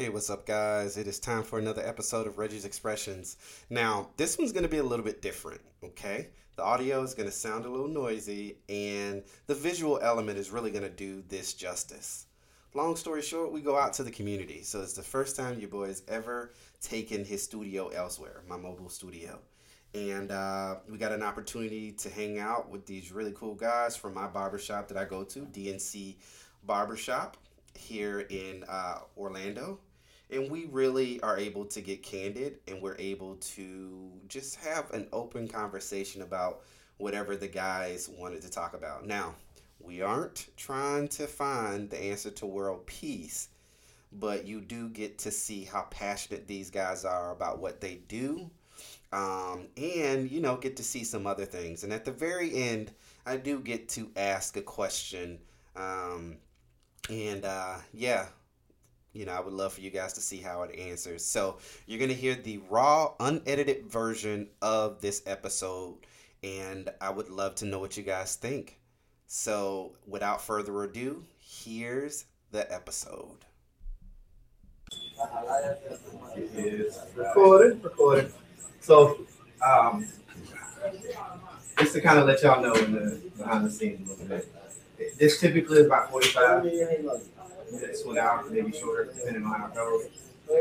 Hey, what's up, guys? It is time for another episode of Reggie's Expressions. Now, this one's going to be a little bit different, okay? The audio is going to sound a little noisy, and the visual element is really going to do this justice. Long story short, we go out to the community. So it's the first time your boy's ever taken his studio elsewhere, my mobile studio. And uh, we got an opportunity to hang out with these really cool guys from my barbershop that I go to, DNC Barbershop here in uh, Orlando. And we really are able to get candid and we're able to just have an open conversation about whatever the guys wanted to talk about. Now, we aren't trying to find the answer to world peace, but you do get to see how passionate these guys are about what they do. Um, and you know, get to see some other things. And at the very end, I do get to ask a question um, and uh, yeah, you know, I would love for you guys to see how it answers. So you're going to hear the raw, unedited version of this episode. And I would love to know what you guys think. So without further ado, here's the episode. recorded, recorded. So, um, just to kind of let y'all know in the behind the scenes a little bit. This typically is about 45 minutes, one hour, maybe shorter, depending on how it goes.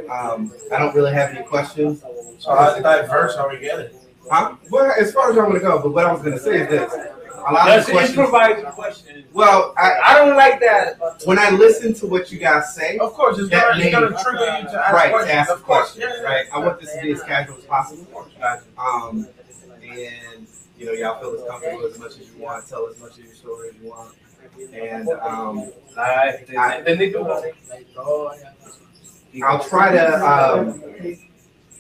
Um, I don't really have any questions. So how diverse are we getting? Huh? Well, as far as I want to go, but what I was going to say is this. A lot of Let's questions. improvise question. Well, I, I don't like that. when I listen to what you guys say, Of course, it's gonna, it's gonna trigger you to ask right, to questions. ask of course, question, yeah, right? I want this to be as casual as possible. Um, and you know, y'all feel as comfortable as much as you want, tell as much of your story as you want. And um, Alright, I- entendido. I'll try to um,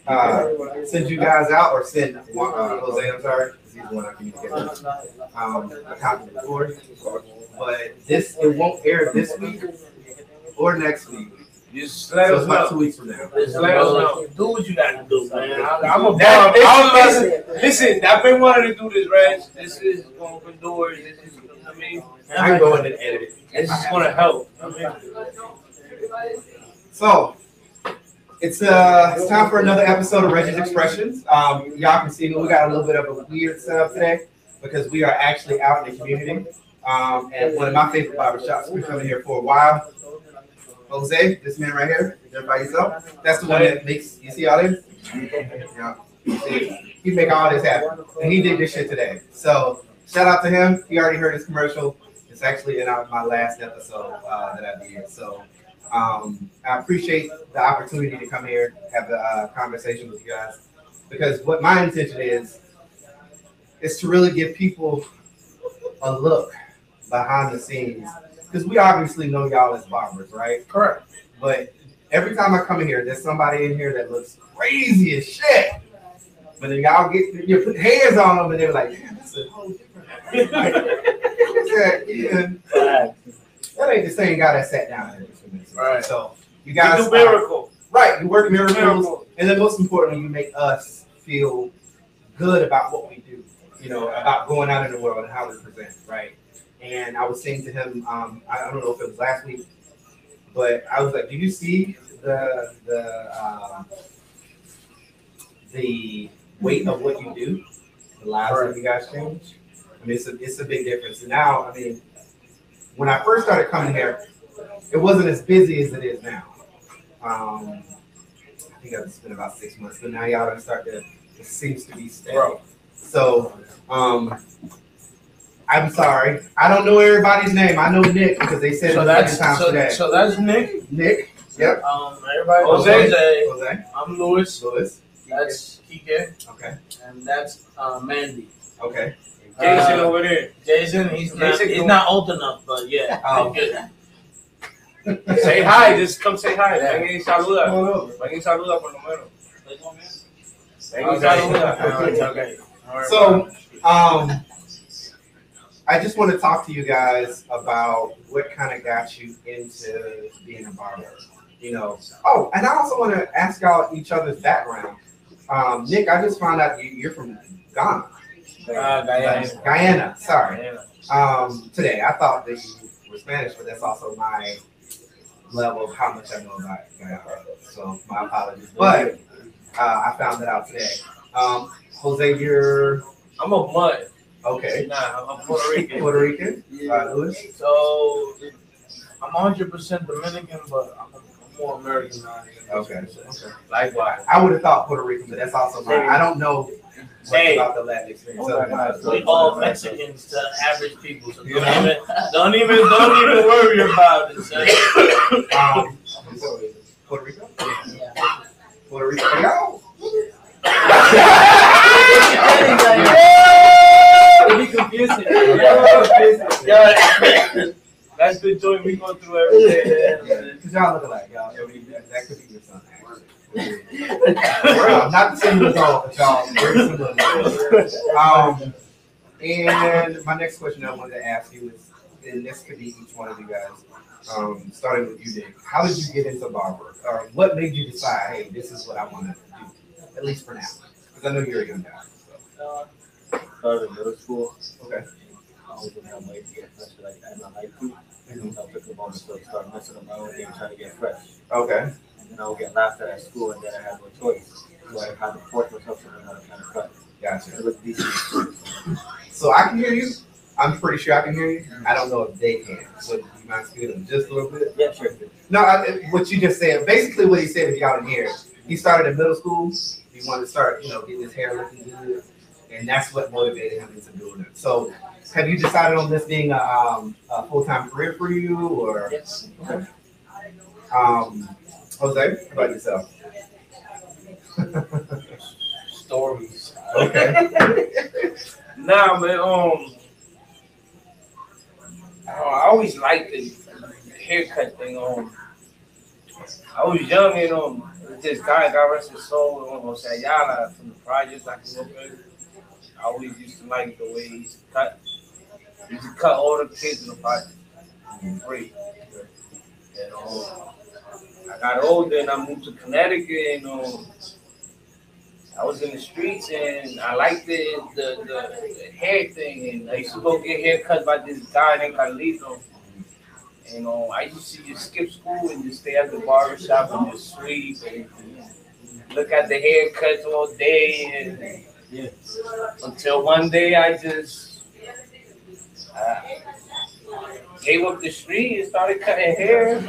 uh, send you guys out or send uh, Jose, I'm sorry, because he's the one I communicate with, um, a copy of the board. But this, it won't air this week or next week. Just let So us it's about know. two weeks from now. Just let us know. Do what you gotta do, man. I- I'm a That- bum. it's- I'm listen, listen, I've been wanting to do this, Reg. This is gonna open doors. This is, I mean, I can go in and edit it. this is gonna help. I mean, So it's uh it's time for another episode of Reggie's Expressions. Um, y'all can see we got a little bit of a weird setup today because we are actually out in the community. Um, at one of my favorite barbershops. We've been coming here for a while. Jose, this man right here, there by yourself. That's the one that makes you see all this? Yeah. He make all this happen. And he did this shit today. So shout out to him. He already heard his commercial. It's actually in our, my last episode uh, that I did. So um, I appreciate the opportunity to come here, have a uh, conversation with you guys, because what my intention is is to really give people a look behind the scenes, because we obviously know y'all as barbers, right? correct. But every time I come in here, there's somebody in here that looks crazy as shit. But then y'all get you put hands on them, and they're like, "Damn, that's a whole different." Like, yeah, yeah. That ain't the same guy that sat down here two minutes. Right. So you You guys, do miracle. right? You work miracles, Miracle. and then most importantly, you make us feel good about what we do. You know, about going out in the world and how we present, right? And I was saying to him, um, I, don't know if it was last week, but I was like, "Did you see the the uh, the weight of what you do, the lives that you guys change?" I mean, it's a it's a big difference. And now, I mean, when I first started coming here, it wasn't as busy as it is now. Um, I think it's been about six months, but now y'all done start to. It seems to be steady. So, um, I'm sorry. I don't know everybody's name. I know Nick because they said So it that's times so, today. so that's Nick. Nick. Yep. Um, everybody. Jose. Jose. Jose. I'm Louis. Louis. That's Kike, Okay. and that's uh, Mandy. Okay. Jason over there. Jason, he's not Jason, he's go- not old enough, but yeah. Oh. good. Say hi, just come say hi. Yeah. Ven y saluda. Come on over. Ven y saluda por lo menos. Ven y Okay. saluda. Alright, okay. Alright. So, um, I just want to talk to you guys about what kind of got you into being a barber. You know. Oh, and I also want to ask y'all each other's background. Um, Nick, I just found out you, you're from Ghana. Uh, Diana. Guyana. Sorry. Diana. Um, today I thought that you were Spanish, but that's also my level of how much I know about Guyana. So my apologies, but uh, I found that out today. Um, Jose, you're I'm a mutt. okay. Nah, I'm Puerto Rican. Puerto Rican, uh, Louis. So I'm 100 percent Dominican, but I'm more American. now. Okay. okay. Likewise. I would have thought Puerto Rican, but that's also my. I don't know much Hey. about the Latin experience. So, We all Mexicans to average people, so don't know? even, don't even, don't even worry about it. son. um, Puerto Rico. Puerto Rico. Yo. It'd be confusing. Yeah. That's the joy we go through every day. Cause y'all look alike, y'all. Every, that could be your son. actually. Well, not the same result, but y'all very similar. Um, and my next question I wanted to ask you is, and this could be each one of you guys, um, starting with you, Dick. How did you get into barber? Or what made you decide, hey, this is what I want to do, at least for now? Because I know you're a young guy. So. started in middle school. Okay. I always didn't have money to get fresh like at my high school. And so I took a moment to start messing with my own game, trying to get fresh. Okay. And then I would get laughed at at school, and then I had no choice. So I had to force myself to learn how to kind of cut. Gotcha. It looked decent. So I can hear you. I'm pretty sure I can hear you. I don't know if they can. So you mind speaking up just a little bit? Yeah, sure. No, I, what you just said. Basically, what he said, if y'all didn't hear, he started in middle school. He wanted to start, you know, getting his hair looking good, and that's what motivated him into doing it. So, have you decided on this being a, um, a full time career for you, or Yes. um, Jose? How about yourself? Stories. okay. Nah, man. Um, I always liked the haircut thing. Um, I was young and um, this guy, God rest his soul, um, Jose Ayala from the projects I grew up in. I always used to like the way he used to cut. Used to cut all the kids in the project free. And um, I got older and I moved to Connecticut and um, I was in the streets and I liked the, the, the, the hair thing and I used to go get haircuts by this guy named Carlito. You know, I used to just skip school and just stay at the barber shop and just sleep and look at the haircuts all day and until one day I just uh, gave up the street and started cutting hair.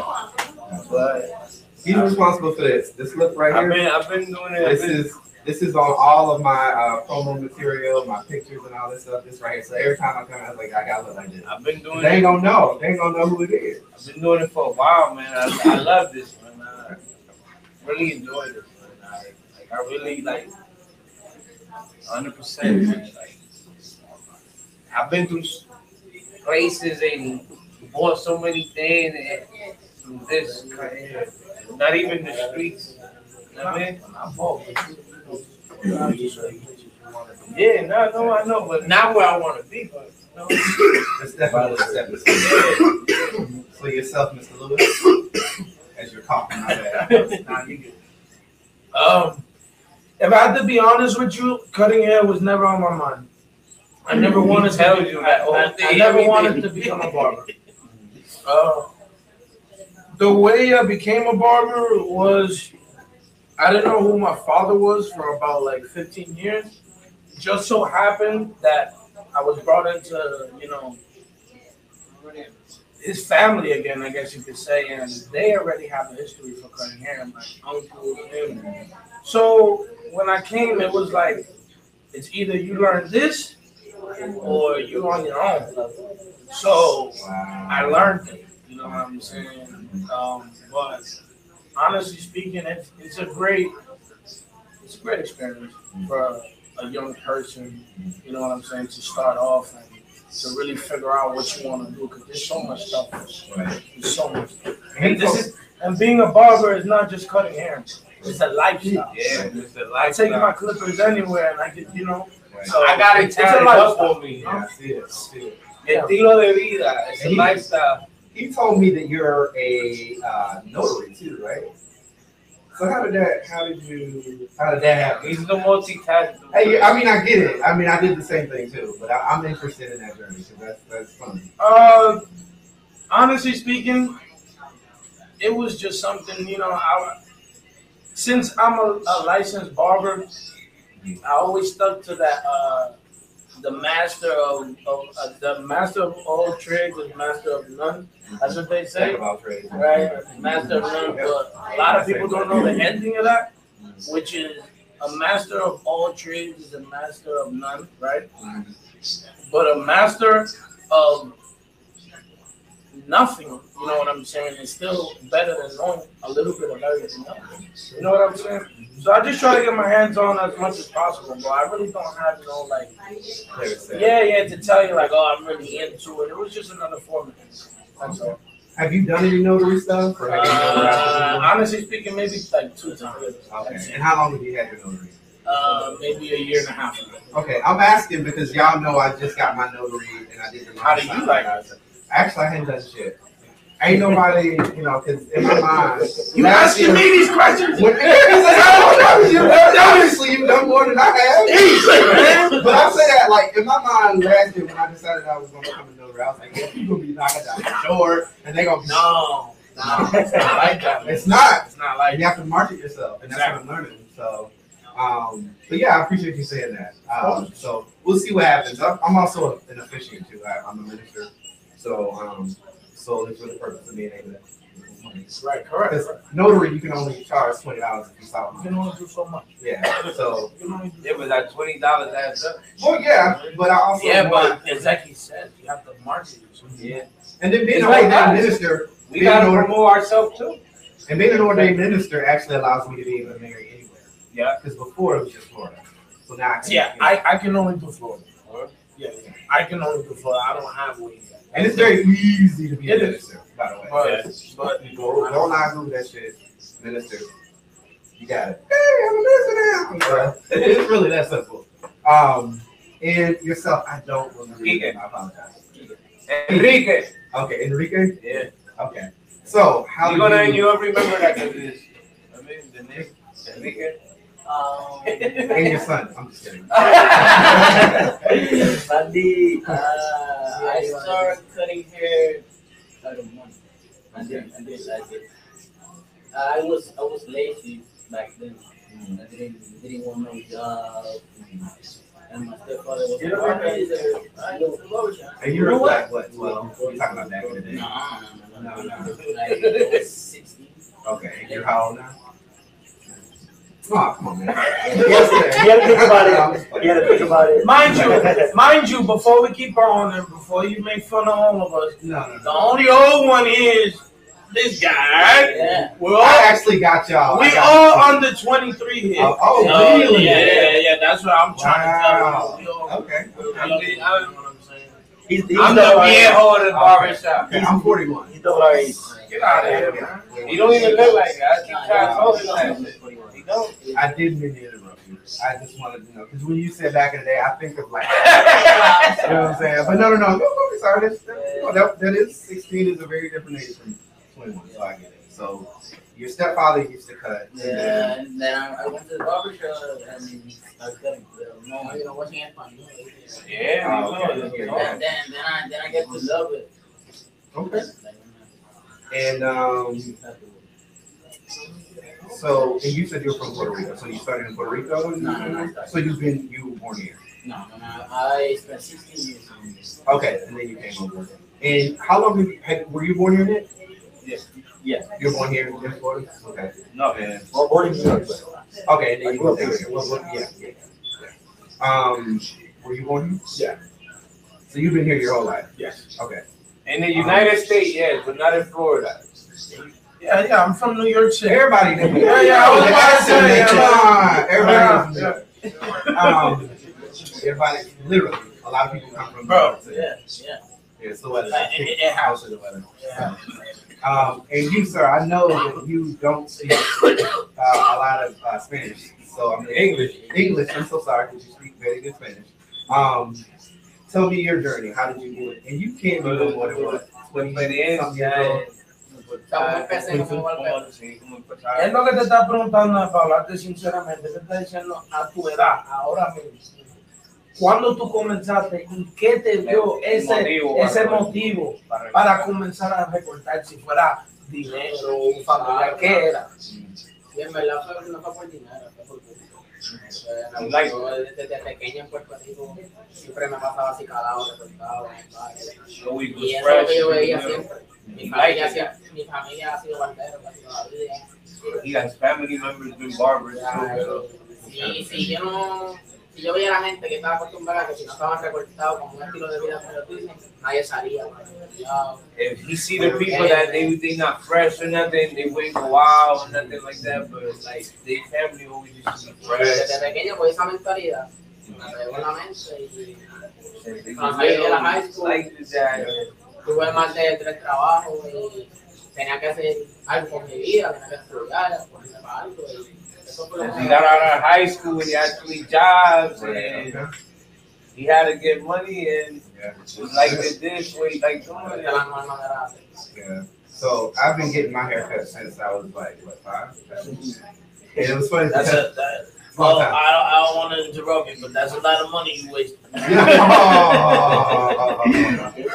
But He's responsible for this. This look right I've here. been I've been doing it. This is this is on all of my uh, promo material, my pictures, and all this stuff. This right here. So every time I come, was like, I gotta look like this. I've been doing They ain't gonna know. They ain't gonna know who it is. I've been doing it for a while, man. I, I love this, man. I really enjoy this, man. I, like, I really like, hundred percent. Like, I've been through places and bought so many things and through this, of- not even the streets. You know what I mean? I bought Yeah, no, no, I know, but not where I want to be. But you know, It's definitely a step. So yourself, Mr. Louis, as you're coughing, my bad. nah, you good. Um, if I had to be honest with you, cutting hair was never on my mind. I never wanted to Tell be, you that all I, I never wanted to become a barber. Uh, the way I became a barber was I didn't know who my father was for about like 15 years. Just so happened that I was brought into, you know, his family again, I guess you could say, and they already have a history for cutting hair. My uncle, him. So when I came, it was like it's either you learn this or you're on your own. So I learned it. You know what I'm saying? Um, but honestly speaking, it's, it's a great it's a great experience for a, young person. You know what I'm saying to start off and to really figure out what you want to do because there's so much stuff. There's so much. And this is and being a barber is not just cutting hair. It's a lifestyle. Yeah, it's a I take my clippers anywhere and I get you know. So I got it it's a up lifestyle. on me. Yeah, it. I. Estilo de vida. It's a And he- lifestyle. He told me that you're a uh, notary too, right? So how did that? How did you? How did that happen? He's the multitask. Hey, I mean, I get it. I mean, I did the same thing too, but I, I'm interested in that journey because that's that's fun. Uh, honestly speaking, it was just something, you know, I since I'm a, a licensed barber, I always stuck to that uh the master of, of uh, the master of all trades is master of none. That's what they say. Right? Master of none, but a lot of people don't know the ending of that, which is a master of all trades is a master of none, right? But a master of nothing, you know what I'm saying, is still better than knowing a little bit of everything else. You know what I'm saying? So I just try to get my hands on as much as possible, but I really don't have no like Clear as day. yeah, yeah, to tell you like, oh I'm really into it. It was just another form of it. That's all. Have you done any notary stuff? Or have you Uh, honestly speaking, maybe like two times. Okay. And how long have you had your notary? Uh, maybe a year and a half ago. Okay, I'm asking because y'all know I just got my notary and I did the. How do you like it? Actually, I hadn't done shit. Ain't nobody, you know, because in my mind. You asking year- me these questions? When, I don't know, you, obviously you've done more than I have. But I say that like in my mind last year when I decided I was gonna become a notary, I was like, yeah, gonna be knocking down the door and they gonna No, no, it's not like that. man. It's not. It's not like You have to market yourself, and that's what I'm learning. So, um, but yeah, I appreciate you saying that. Um, so we'll see what happens. I'm, I'm also an officiant too. I, I'm a minister, so um, so it's for the purpose of being able to. right, correct. Notary, you can only charge twenty dollars if you stop. You can only do so much. Yeah. So, You can only do It was like twenty dollars adds up. well, yeah, but I also Yeah, want- but as Zeki said, you have to market yourself. Yeah. and then being It's an like ordained that. minister, We gotta an order- promote ourselves too. and being an ordained minister actually allows me to be able to marry anywhere. Yeah. Because before it was just Florida, so now I can. Yeah, I, I can only do Florida. Yeah, yeah. I can only do Florida. I don't have weed yet. And it's very easy to be a minister, by the way. But, but go, go online, Google that shit, minister. You got it. Hey, I'm a minister now. it's really that simple. Um, and yourself, I don't remember. name, I apologize. Enrique. Okay, Enrique. Yeah. Okay. So how You do gonna you? you'll remember that because I mean the name Enrique. Um, and your son. I'm just kidding. Sandy, Uh, I started cutting hair about a month. I didn't, I didn't like it. Uh, I was, I was lazy back then. I didn't, didn't want no job. And my stepfather was You like, know what? "Why is there- I go to the barber shop." And you were like what? Well, you're talking about back in the day. No, no, no, no, No, no. Like, I was 16. Okay, and you're how old now? Come man. He had had to think about it. He had to think about it. mind you, mind you, before we keep on and before you make fun of all of us, No, no, the no. only old one is this guy, right? Yeah. We're all, I actually got y'all. We got all you. under 23 here. Oh, oh, Oh, really? Yeah, yeah, yeah. That's what I'm trying Wow. to tell you. We all- Okay. I mean, I- you know what I'm saying? He's, he's I'm the our age. viejo the barbershop. I'm 41. He's double our age. Get out of here, man. You don't even look like that. I keep trying to tell you that. You don't. I didn't mean to interrupt you. I just wanted to know because when you said back in the day, I think of like, you know what I'm saying. But no, no, no, no, no sorry. That's, that, you know, that, that is 16 is a very different age from 21, so I get it. So your stepfather used to cut. and then- Yeah, and then I, I went to the barber shop and I couldn't. No, you know, washing hands on Yeah, Oh, you okay. know. Then, you then, know. then I, then I get to love it. Okay. And um, so and you said you're from Puerto Rico, so you started in Puerto Rico. No, no, no, So you've been you were born here. No, no, no. I spent 16 years in this. Okay, and then you came over. And how long have you, had, were you born here? Yes. Yes. You were born here in Florida? Okay. No. man. Well, born in New York. okay, and then you down here. Well, well, yeah, yeah, yeah. Um, were you born here? Yeah. So you've been here your whole life? Yes. Okay. In the United States, yes, but not in Florida. Yeah, yeah. I'm from New York City. Everybody. Yeah, yeah, I was about to say. Come on, everybody. Um, everybody, literally, a lot of people come from. Bro. Yeah, yeah. Yeah, it's the weather. It- House of the weather. Yeah. Um, and you, sir, I know that you don't speak uh, a lot of uh, Spanish, so I'm English. English. I'm so sorry because you speak very good Spanish. Um, tell me your journey. How did you do it? And you can't no than what twenty something years old. Ah, Es lo que te está preguntando, para hablarte sinceramente, te está diciendo a tu edad, ahora mismo. ¿Cuándo tú comenzaste y qué te dio ese, motivo ese para- motivo para comenzar a recortar? Si fuera dinero, un familiar, ¿qué era? Y en verdad no fue por dinero, fue por gusto. Eh, me Like- gustó desde, desde pequeño en Puerto Rico siempre me pasaba así calado, recortado en el barrio. The week was Y eso es lo que yo fresh. veía you know. siempre. Mi You familia, like it. siempre- mi familia ha sido barbero casi toda la vida. He got his family members been barbers Ya, too. y si yo no, si yo veía a la gente que estaba acostumbrada que si no estaban recortados con un estilo de vida como nadie salía. If he see the people that they they not fresh or nothing, they wouldn't go out or nothing like that. But like their family always used to be fresh. Desde pequeño con esa mentalidad, me pegó en la mente y And they Cuando llegué a la high just school. like that. tuve más de tres trabajos y tenía que hacer algo con mi vida, tenía que estudiar, ponerme para algo. Y eso fue lo And que he got out of high school and he had three jobs and he had to get money and Yeah. he liked it this way, like doing it. la mejor manera de hacer. Yeah. So I've been getting my haircut since I was like what five? seven? And it was funny That's a, that, well. I don't, I don't want to interrupt you, but that's a lot of money you wasted.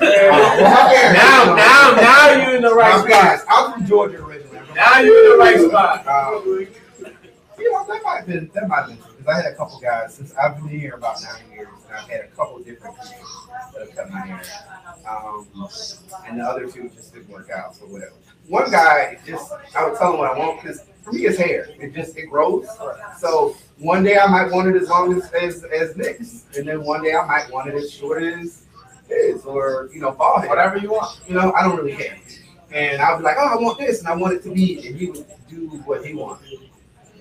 Now, now, now you're in the right spot. guys, I'm from Georgia originally. Now you're in the right spot. Um, you know, that might have been that might have been true because I had a couple guys since I've been here about nine years, and I've had a couple different people that have cut my hair. Um, and the other two just didn't work out, so whatever. One guy just I would tell him what I want because for me it's hair. It just it grows. So one day I might want it as long as as, as Nick's, and then one day I might want it as short as his, or you know, bald head. Whatever you want. You know, I don't really care. And I'll be like, oh, I want this, and I want it to be, and he would do what he wanted.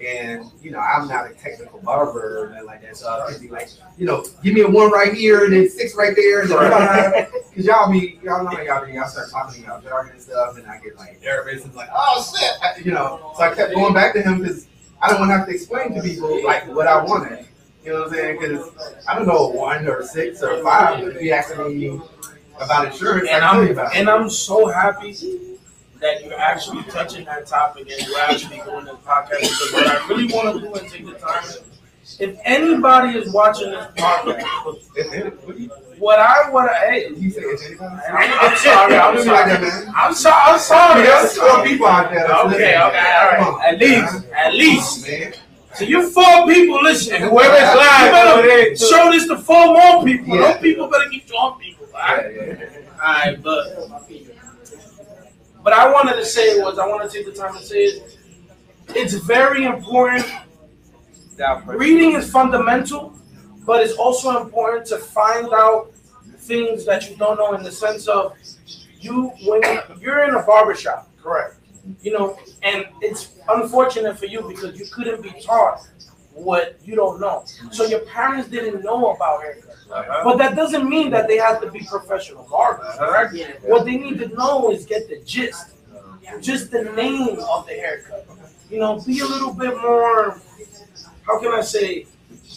And you know, I'm not a technical barber or anything like that, so I could be like, you know, give me a one right here and then six right there, and then because y'all be, y'all know y'all be, y'all start talking y'all jargon and stuff, and I get like nervous and like, oh shit, you know. So I kept going back to him because I don't want to have to explain to people like what I wanted. You know what I'm saying? Because I don't know a one or a six or five. If you asking me about insurance, And I tell you I'm about it. and I'm so happy that you're actually touching that topic and you're actually doing this podcast because what I really want to do and take the time. If anybody is watching this podcast, what you- I would hey, You say it's anybody? I'm, I'm sorry, I'm sorry. I'm sorry, I'm sorry. There's four people out there. Okay, okay, all right. At least, at least. So you four people listening. Whoever's you live better there, too. show this to four more people. Yeah. Those people better keep showing people. All Yeah, right, yeah. all right, but but I wanted to say it was I want to take the time to say it. It's very important. Reading is fundamental, but it's also important to find out things that you don't know in the sense of you when you're in a barbershop, correct? You know, and it's unfortunate for you because you couldn't be taught what you don't know. So your parents didn't know about haircuts. Uh-huh. But that doesn't mean that they have to be professional barbers, correct? Yeah. What they need to know is get the gist, just the name of the haircut. You know, be a little bit more, how can I say,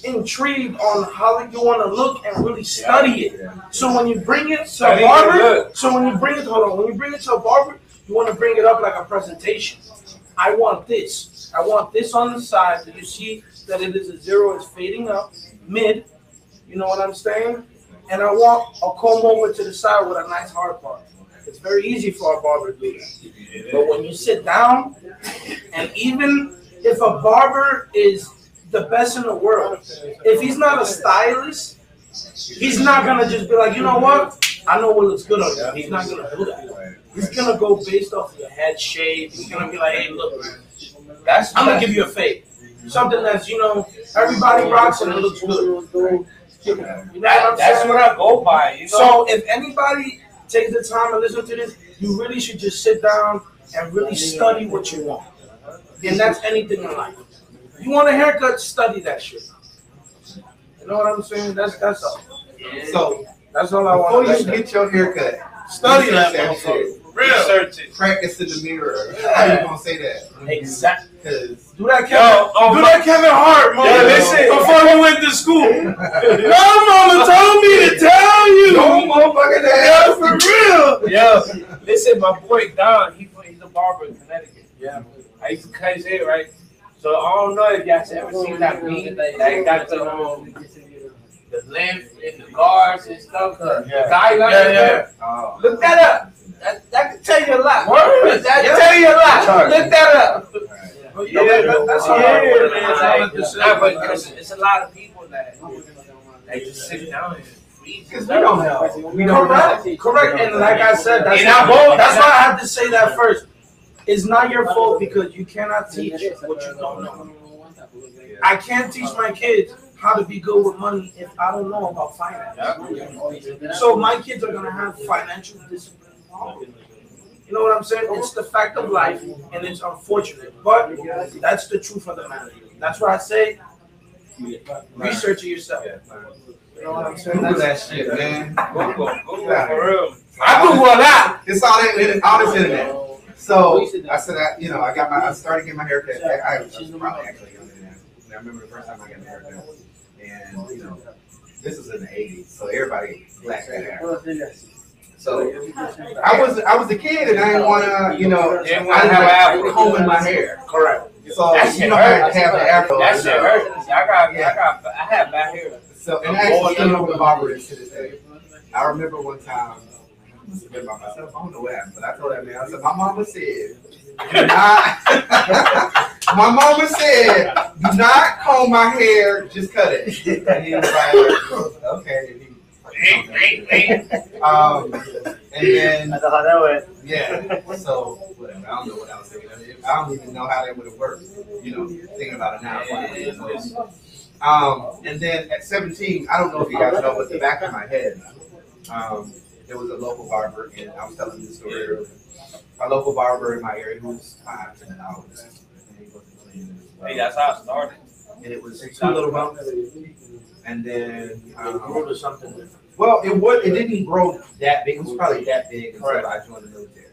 intrigued on how you want to look and really study it. So when you bring it to a barber, so when you bring it, hold on, when you bring it to a barber, you want to bring it up like a presentation. I want this. I want this on the side. So you see that it is a zero, is fading up, mid. You know what I'm saying? And I want a comb over to the side with a nice hard part. It's very easy for a barber to do that. But when you sit down, and even if a barber is the best in the world, if he's not a stylist, he's not gonna just be like, you know what? I know what looks good on you. He's not gonna do that. He's gonna go based off your head shape. He's gonna be like, hey, look, That's I'm gonna give you a fade. Something that's, you know, everybody rocks and it looks good. You know what I'm That's what I go by. You know. So if anybody takes the time to listen to this, you really should just sit down and really study what you want. And that's anything in life. You want a haircut, study that shit. You know what I'm saying? That's that's all. So That's all I before want. you get your haircut, Study that research shit. Real. Research it. Practice in the mirror. How you gonna say that? Exactly. Because Do that, Kevin. Yo, oh, do my- that, Kevin Hart, man. Yo, listen. Before you went to school. no, mama told me to tell you. no motherfucking Yeah, ass. for real. Yo, listen, my boy Don, he he's a barber in Connecticut. Yeah. I used to cut his hair, right? So I don't know if y'all ever seen that meme that got the um, the length and the guards and stuff. The Yeah. guidelines. Yeah, yeah. Oh. Look that up. That, that can tell you a lot. Word. That Yeah. tell you a lot. Sorry. Look that up. But yeah, that, that's all Yeah, I wanted, man, man. That's all I like, wanted to say. nah, but it's, it's a lot of people that they just sit down and freeze. Because we don't know. We don't know. Correct, correct. And like I said, that's, And I why, that's why I have to say that first. It's not your fault because you cannot teach what you don't know. I can't teach my kids how to be good with money if I don't know about finance. So my kids are gonna have financial discipline. You know what I'm saying? It's the fact of life, and it's unfortunate, but that's the truth of the matter. That's why I say, research it yourself. You know what I'm saying? Google that shit, man. Google, Google, for real. I I Google a lot. It's all in, all this internet. Oh. So I said, I, you know, I got my, I started getting my haircut. I, I was probably actually younger than that. And I remember the first time I got my hair haircut, and you know, this was in the '80s, so everybody black had hair. So I was, I was a kid, and I didn't want to, you know, I Didn't wanna have have an afro. combing my hair. Correct. So That you shit know, I had hurt. to have the afro. That shit know. hurt. I got, I got, I had bad hair. So, and I actually still know the barber is to this day. I remember one time, I must have been by myself, I don't know what happened, but I told that man, I said, my mama said, do not, my mama said, do not comb my hair, just cut it. And he was like, okay. Um, and then, I know how that went. yeah, so, whatever, I don't know what I was thinking. I don't even know how that would have worked, you know, thinking about it now. Um, and then at 17, I don't know if you guys know, but the back of my head, um, there was a local barber, and I was telling you the story earlier. A local barber in my area who was five, ten dollars. Hey, that's how it started. And it was two little bumps. And then, um, grew to something different. Well, it was, it didn't grow that big. It was probably that big until I joined the military.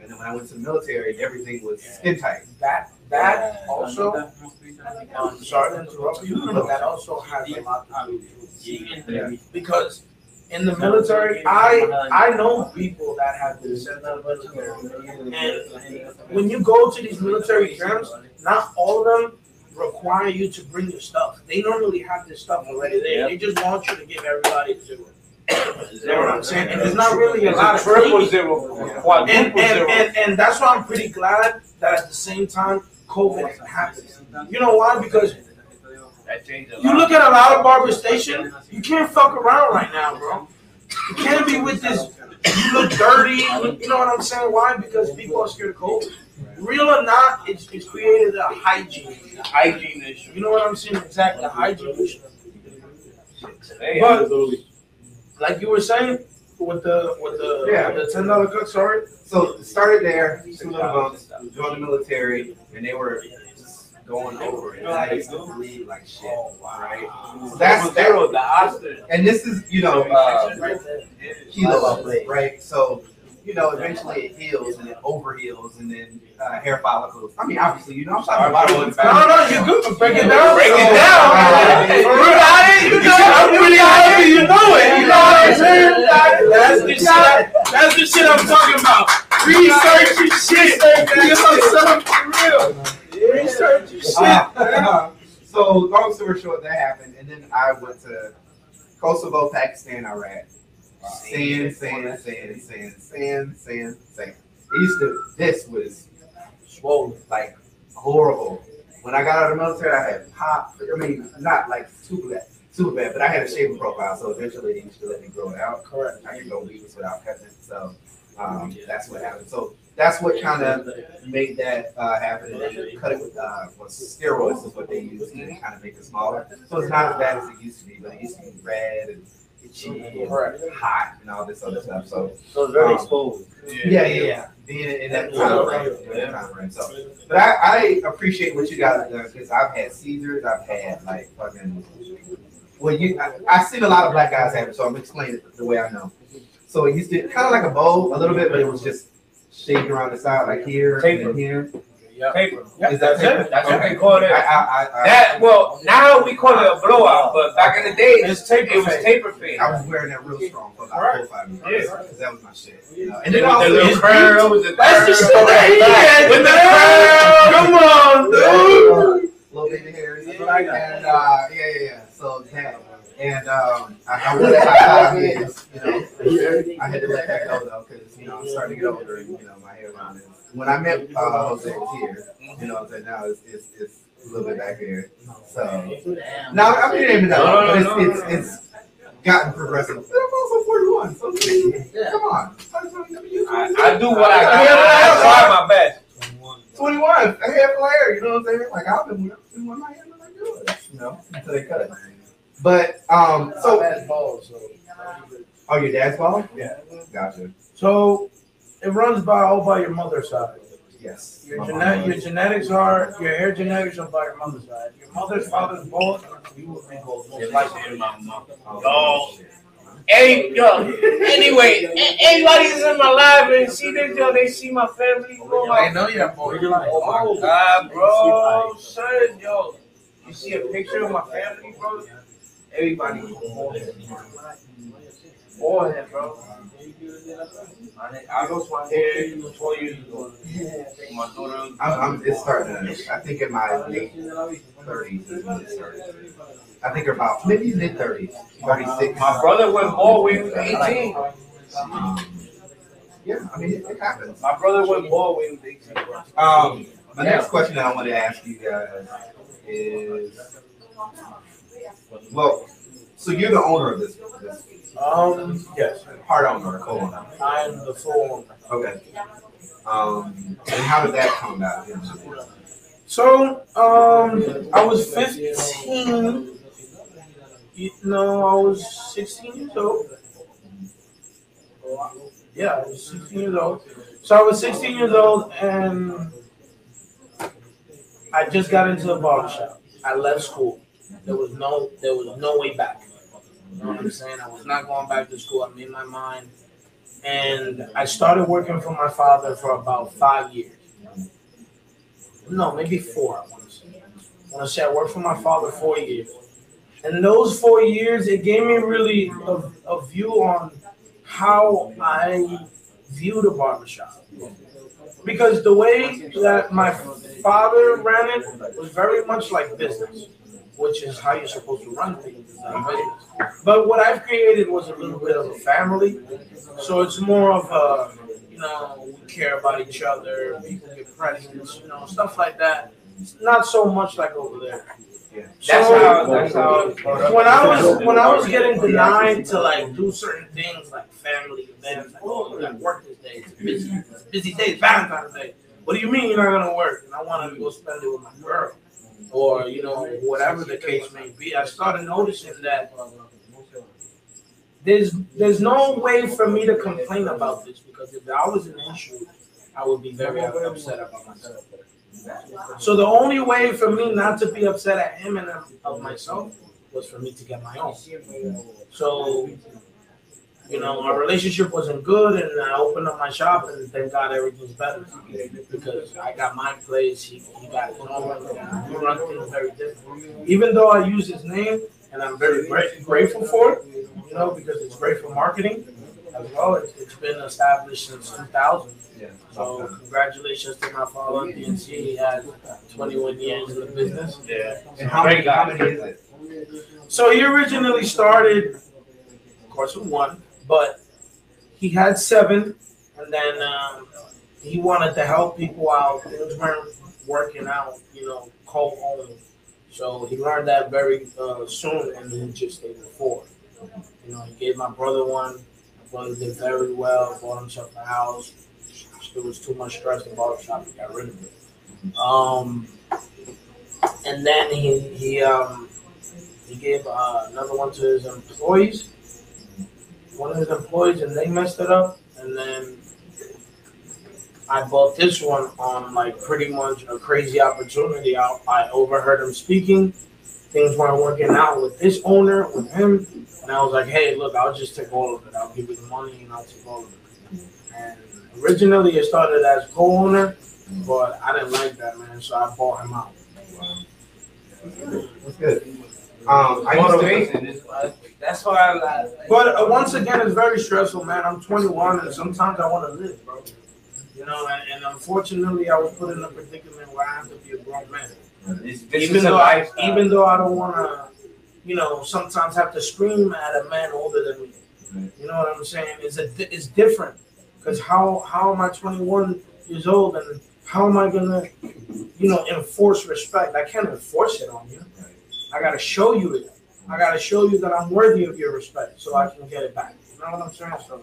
And then when I went to the military, everything was skin tight. That, that also, um, sorry to interrupt you, but that also has a lot to do Yeah. Because in the military, I, I know people that have been sent to the military. And when you go to these military camps, not all of them require you to bring your stuff. They normally have this stuff already there. They just want you to give everybody zero. You know what I'm saying? And there's not really a lot of triple zero, And, quadruple and, zero. and, and that's why I'm pretty glad that at the same time COVID happened. You know why? Because That changed a you look at a lot of barber station, you can't fuck around right now, bro. You can't be with this. You look dirty. You know what I'm saying? Why? Because people are scared of COVID. Real or not, it's, it's created a hygiene. hygiene issue. You know what I'm saying? Exactly, a hygiene issue. Hey, But like you were saying, with the with the Yeah. with the ten dollar cut, sorry. So it started there, two little bumps, joined the military, and they were just going over it. And I used to bleed like shit, right? So that's Triple zero, the Oscar. And this is, you know, uh, kilo, right? So, you know, eventually it heals and it overheals and then uh, hair follicles. I mean, obviously, you know, I'm talking about it. No, no, you good. Break it down. Break it down. uh, Hey, for real, I didn't- you know, I'm really happy you know it. You know what I'm saying? That's the shit. That's the shit I'm talking about. Research your shit. You know for real. Research your shit. Uh, so, long story short, that happened. And then I went to Kosovo, Pakistan, Iraq. Sand, sand, sand, sand, sand, sand, sand. It used to, this was swollen, like horrible. When I got out of the military, I had pop. I mean, not like super bad, super bad, but I had a shaving profile, so eventually they used to let me grow it out. Correct. I could go weeks without cutting it, so um, that's what happened. So that's what kind of made that uh, happen. And then cut it with uh, was steroids is what they used to kind of make it smaller. So it's not as bad as it used to be, but it used to be red and itchy and hot and all this other stuff. So So it's very Um, exposed. yeah, yeah, yeah. Being in that time frame, in that time frame. So, but I, I appreciate what you guys have done because I've had Caesars, I've had like fucking. Well, you, I, I've seen a lot of black guys have it, so I'm explaining it the way I know. So it used to kind of like a bowl a little bit, but it was just shaped around the side, like here Taper. and here. Paper. Is that That's it. taper? That's what they call it. I, I, I, That well, now we call it a blowout, but back in the day, It's taper it was fade. taper fade. I was wearing that real strong for about four or five years Yeah. that was my shit. You know? And And then then also, the little it's curls, the That's the shit that he had, With the man. Come on, dude. little baby hairs. And uh, yeah, yeah, yeah. So that, and um, I, I wore that high five years. You know, I had to let that go though, because you know I'm starting to get older, and, you know, my hairline is. When I met uh, Jose, here. You know what I'm saying? Now it's, it's, it's a little bit back here. So, Damn. no, I mean, it ain't been No, no, but no, it's, no, it's, it's gotten progressive. But I'm also 41, so Yeah. come on. I, I do what I got. I try my best. 21, a hair flare, you know what I'm saying? Like, I've been, I've been with my hair like good, you know, until they cut it. But, um, So so, that's bald, so. oh, your dad's bald? Yeah. Gotcha. So it runs by all by your mother's side. Yes. Your My genet, mom your genetics are your hair genetics are by your mother's side. Your mother's father's bald, you will be bald. most likely. was- Dog. Hey, yo, anyway, a- anybody who's in my live and see this, yo, they see my family, bro, I like, know you're bald. oh my god, bro, son, yo, you see a picture of my family, bro, everybody head. Bald head, bro. I I lost my hair four years ago. My daughter. I'm, I'm, it's starting to, I think in my late thirties. I think about maybe mid thirties, thirty-six. My brother went bald when he was 18. Um, Yeah, I mean, it, it happens. My brother went bald when he was 18. bro. Um, my next question that I want to ask you guys is, well, so you're the owner of this, this Um, yes, part owner co-owner? I am the full owner. Okay. Um, and how did that come about? So, um, I was 15. You know, I was 16 years old. Yeah, I was 16 years old. So I was 16 years old and I just got into the barber shop. I left school. There was no there was no way back. You know what I'm saying? I was not going back to school. I made my mind. And I started working for my father for about five years. No, maybe four, I want to say. I want to say I worked for my father four years. And those four years, it gave me really a, a view on how I view the barbershop. Because the way that my father ran it was very much like business, which is how you're supposed to run things. business. But what I've created was a little bit of a family. So it's more of a, you know, we care about each other, people get presents, you know, stuff like that. It's not so much like over there. Yeah. That's So- how, that's how. Uh, when I was when I was getting denied to like do certain things like family events, like oh got work this day, it's busy, it's busy day, Valentine's Day. What do you mean you're not gonna work? And I wanted to go spend it with my girl, or you know whatever the case may be. I started noticing that there's there's no way for me to complain about this because if I was an issue, I would be very upset about myself. So the only way for me not to be upset at him and of myself was for me to get my own. So, you know, our relationship wasn't good, and I opened up my shop, and thank God everything's better because I got my place, he, he got his own, and we run things very different. Even though I use his name, and I'm very gra- grateful for it, you know, because it's great for marketing as well. It's, it's been established since 2000. So congratulations to my father, DNC. He had 21 years in the business. Yeah. And how many, how many is it? So he originally started, of course, with one, but he had seven, and then um, he wanted to help people out. Things weren't working out, you know, co-owned. So he learned that very uh, soon, and he just stayed with four. You know, he gave my brother one. My brother did very well. Bought himself a house. There was too much stress in barbershop. He got rid of it. Um, and then he he um he gave uh, another one to his employees. One of his employees, and they messed it up. And then I bought this one on like pretty much a crazy opportunity. I, I overheard him speaking. Things weren't working out with this owner, with him. And I was like, hey, look, I'll just take all of it. I'll give you the money and I'll take all of it. And originally it started as co owner, but I didn't like that, man. So I bought him out. That's good. Um, I used to, Motivation is, uh, that's why I like. But uh, once again, it's very stressful, man. I'm 21, and sometimes I want to live, bro. You know, and, and unfortunately, I was put in a predicament where I have to be a grown man. This, this even is a though, I, lifestyle. even though I don't want to, you know, sometimes have to scream at a man older than me. You know what I'm saying? It's a, di- it's different Because how how am I 21 years old and how am I gonna, you know, enforce respect? I can't enforce it on you. I gotta show you it. I gotta show you that I'm worthy of your respect, so I can get it back. You know what I'm saying? So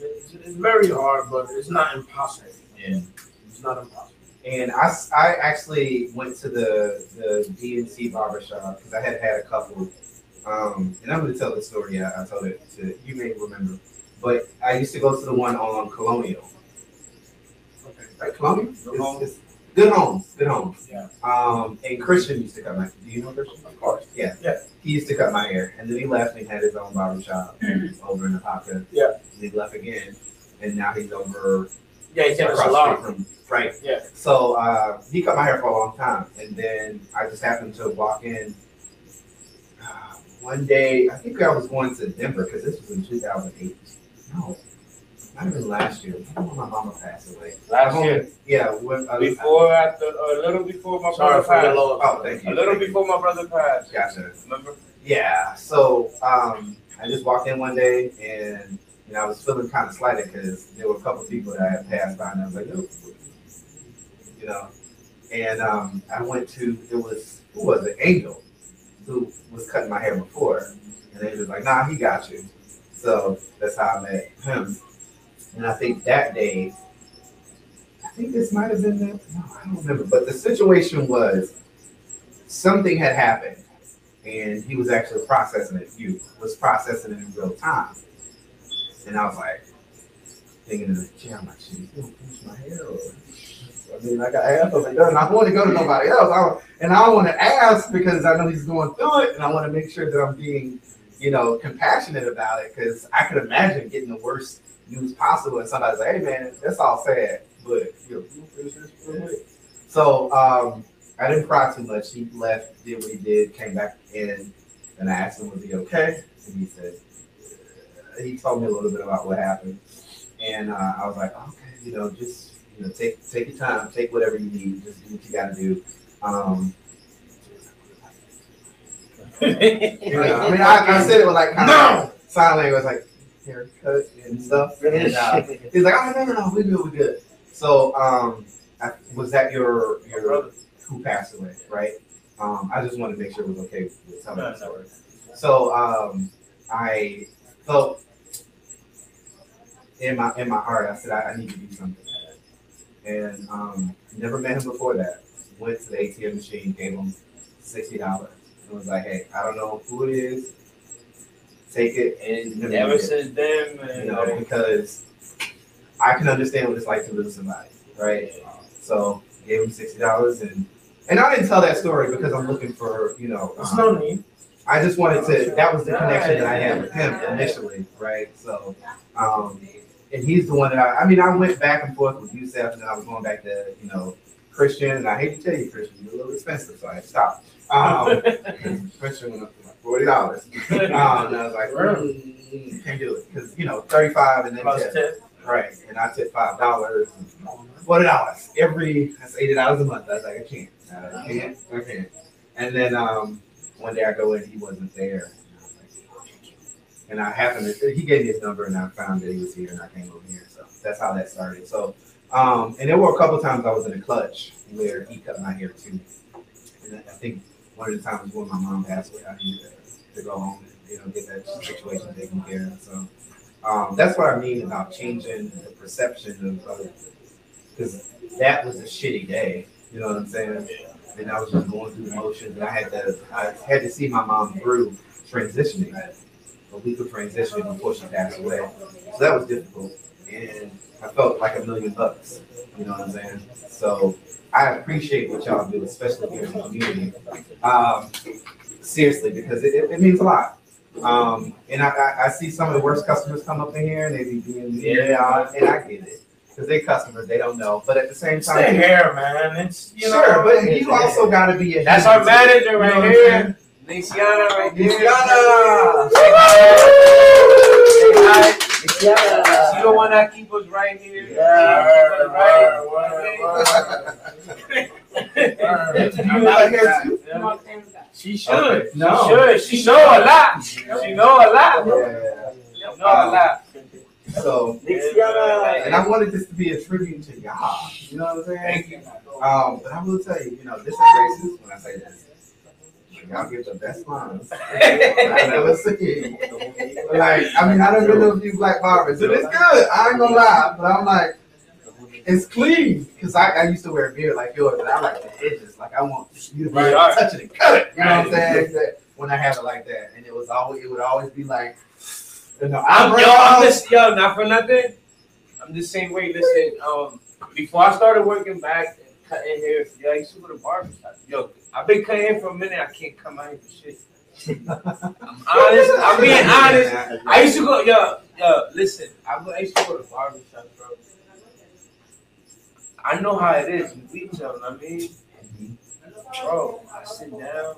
it's, it's very hard, but it's not impossible. Yeah. It's not impossible. And I, I actually went to the the DNC barbershop because I had had a couple. Um, and I'm going to tell the story. I, I told it to you may remember, but I used to go to the one on Colonial. Okay. Right, Colonial. It's- it's Good homes. Good homes. Yeah. Um, and Christian used to cut my. Do you know Christian? Of course. Yeah. Yeah. He used to cut my hair, and then he left and had his own barbershop over in Apopka. Yeah. And he left again, and now he's over Yeah, he's across the street from right. Yeah. So uh, he cut my hair for a long time, and then I just happened to walk in uh, one day. I think I was going to Denver because this was in 2008. No, might have been last year. I when my mama passed away. Last year, Yeah. When, uh, before, after, or a little before my Sorry brother for your passed. loss. Oh, thank you. A little thank you. before my brother passed. Gotcha. Remember? Yeah. So um, I just walked in one day and you know I was feeling kind of slighted because there were a couple people that I had passed by and I was like, "Yo," you know. And um, I went to it was who was it? Angel, who was cutting my hair before, and they was like, "Nah, he got you." So that's how I met him. And I think that day, I think this might have been that. no, I don't remember, but the situation was something had happened and he was actually processing it. You was processing it in real time, and I was like thinking in the chair, I'm like, shit, he's gonna finish my hair. I mean, I got half of it done. I want to go to nobody else, I, and I don't want to ask because I know he's going through it, and I want to make sure that I'm being, you know, compassionate about it because I could imagine getting the worst news possible, and somebody's like, hey man, that's all sad, but you know, you finish this real quick. So um, I didn't cry too much. He left, did what he did, came back in, and I asked him, was he okay? And he said, uh, he told me a little bit about what happened. And uh, I was like, okay, you know, just, you know, take take your time, take whatever you need, just do what you got to do. Um, you know, I mean, I, I said it with like kind of sign language, like haircut and stuff. And uh, he's like, oh, no, no, no, we good, we good. So, um, was that your, your brother. who passed away, right? Um, I just wanted to make sure it was okay with telling No, the story. So um, I felt in my in my heart, I said I, I need to do something. And um, never met him before that. Went to the ATM machine, gave him sixty dollars, and was like, "Hey, I don't know who it is. Take it, And Never ever since then, you know, because I can understand what it's like to lose somebody, right? So gave him sixty dollars, and and I didn't tell that story because I'm looking for you know. There's um, no need. I just wanted to. That was the connection that I had with him initially, right? So, um, and he's the one that I. I mean, I went back and forth with Yusef, and I was going back to you know Christian, and I hate to tell you, Christian, you're a little expensive, so I had to stop. Um, Christian went up to like forty dollars, um, and I was like, mm, can't do it because you know thirty five and then Plus tip. tip. right, and I tip five dollars, forty dollars every. That's eighty dollars a month. I was like, I can't, I can't, I can't. And then um, one day I go in, he wasn't there. And I was like, And I happened to, he gave me his number and I found that he was here and I came over here. So that's how that started. So, um, and there were a couple times I was in a clutch where he cut my hair too. And I think one of the times when my mom passed away, I needed to, go home and, you know, get that situation taken care of. So, um, that's what I mean about changing the perception of other because that was a shitty day. You know what I'm saying? And I was just going through the motions, and I had to, I had to see my mom through transitioning, a week of transitioning before she passed away. So that was difficult, and I felt like a million bucks. You know what I'm saying? So I appreciate what y'all do, especially here in the community. Um, seriously, because it, it, it means a lot. Um, and I, I, I see some of the worst customers come up in here, and they be being yeah, and I get it because they customers, they don't know. But at the same It's time, hair, man. It's you know. sure, but you also got to be a that's our manager You know right here. Luciana right there. Luciana! Say hi. Say hi. She the one that keep us right here. Yeah, Right. word, Do you like hair too? Yeah. She should. Okay. She No. should. She know a lot. She know a lot. Yeah. She know a lot. So, and I wanted this to be a tribute to y'all. You know what I'm saying? Thank you. Um, but I will tell you, you know, this is racist when I say this. Y'all give the best lines I've ever seen. Like, I mean, I don't even know if you black barbers, and it's good. I ain't gonna lie, but I'm like, it's clean because I, I used to wear a beard like yours, and I like the edges. Like I want you to be Right. touch it and cut it. You know what I'm saying? When I have it like that, and it was always, it would always be like, you know, I'm, I'm yo, I'm just, yo, not for nothing. I'm the same way. Listen, um, before I started working back and cutting hair, yeah, I used to go to barbershop. Yo, I've been cutting for a minute. I can't come out here for shit. I'm honest. I'm being honest. I used to go, yo, yo, listen. I, used to go to barbershop, bro. I know how it is with retail. I mean, bro, I sit down.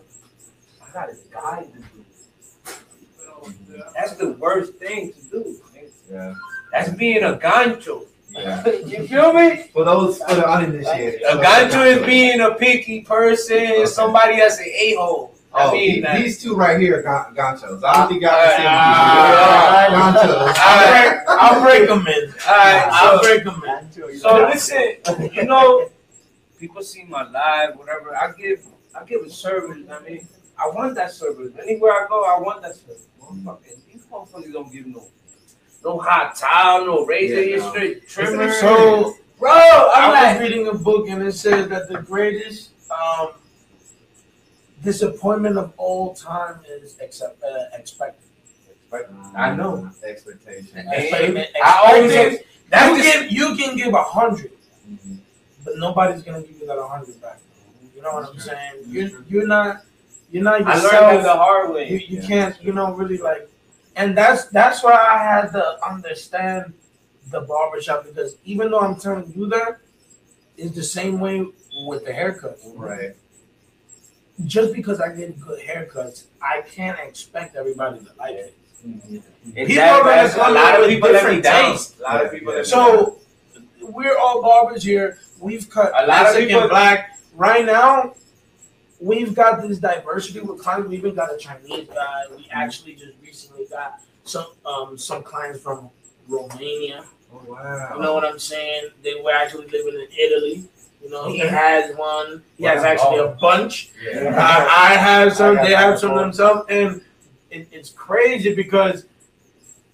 I got a guy to do. That's the worst thing to do. man. Yeah. That's being a gancho. Yeah. you feel me? For those for the uninitiated, A gancho is being a picky person, somebody that's an a hole. I Oh, mean, he- these two right here are gan- ganchos. I don't think y'all can see them. Ganchos. All right, I'll break them in. Alright, I'll break them in. So listen, you know, people see my live, whatever. I give, I give a service. I mean, I want that service. Anywhere I go, I want that service. Motherfuckers, These motherfuckers don't give no, no hot towel, no razor, Yeah, you no. straight trimmer. So, bro, I'm I like, was reading a book and it said that the greatest um, disappointment of all time is accept, uh, expected. I know. Expectation. Hey, I always Expected- that's you the- can you can give a hundred, Mhm. but nobody's gonna give you that a hundred back. You know what I'm saying? You're you're not you're not I learned that the yourself. hard You, way. you Yeah. can't you know really like, and that's that's why I had to understand the barbershop because even though I'm telling you that, it's the same way with the haircuts. Right. Just because I get good haircuts, I can't expect everybody to like it. Mm-hmm. And People that- are gonna a lot of people let me different down. tastes. A lot of people let me down. So we're all barbers here. We've cut A lot of people- black. Right now, we've got this diversity with clients. We even got a Chinese guy. We actually just recently got some um some clients from Romania. Oh wow. You know what I'm saying? They were actually living in Italy. You know, he has one. He has Wow. actually a bunch. Yeah. I, I have some. I They have some themselves, and it, it's crazy because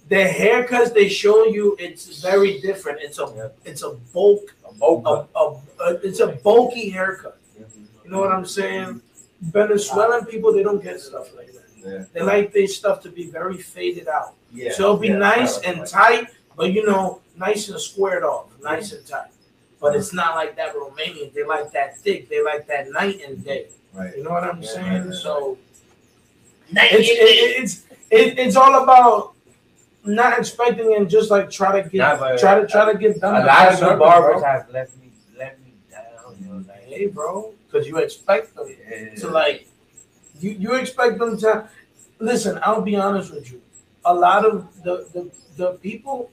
the haircuts they show you it's very different. It's a it's a bulk a, a, a- it's a bulky haircut. You know what I'm saying? Venezuelan people they don't get stuff like that. Yeah. They like their stuff to be very faded out. Yeah. So it'll be Yeah. nice Yeah. and tight, but you know, nice and squared off, nice and tight. But it's not like that Romanian. They like that thick. They like that night and day. Right. You know what I'm Yeah, saying? right, right, So it's it, it's it, it's all about not expecting and just like try to get Nah, but try to try to get done. a lot of the barbers bro. have left me let me down. You know, like, Hey, bro, because you expect them yeah. to like you you expect them to listen. I'll be honest with you. A lot of the the, the people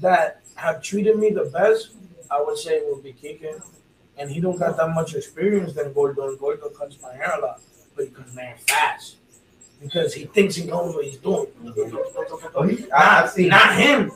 that have treated me the best, I would say, will be Kike. And he don't got that much experience than Gordo. And Gordo cuts my hair a lot, but he cuts my hair fast because he thinks he knows what he's doing. Oh, he, I, Not, not him.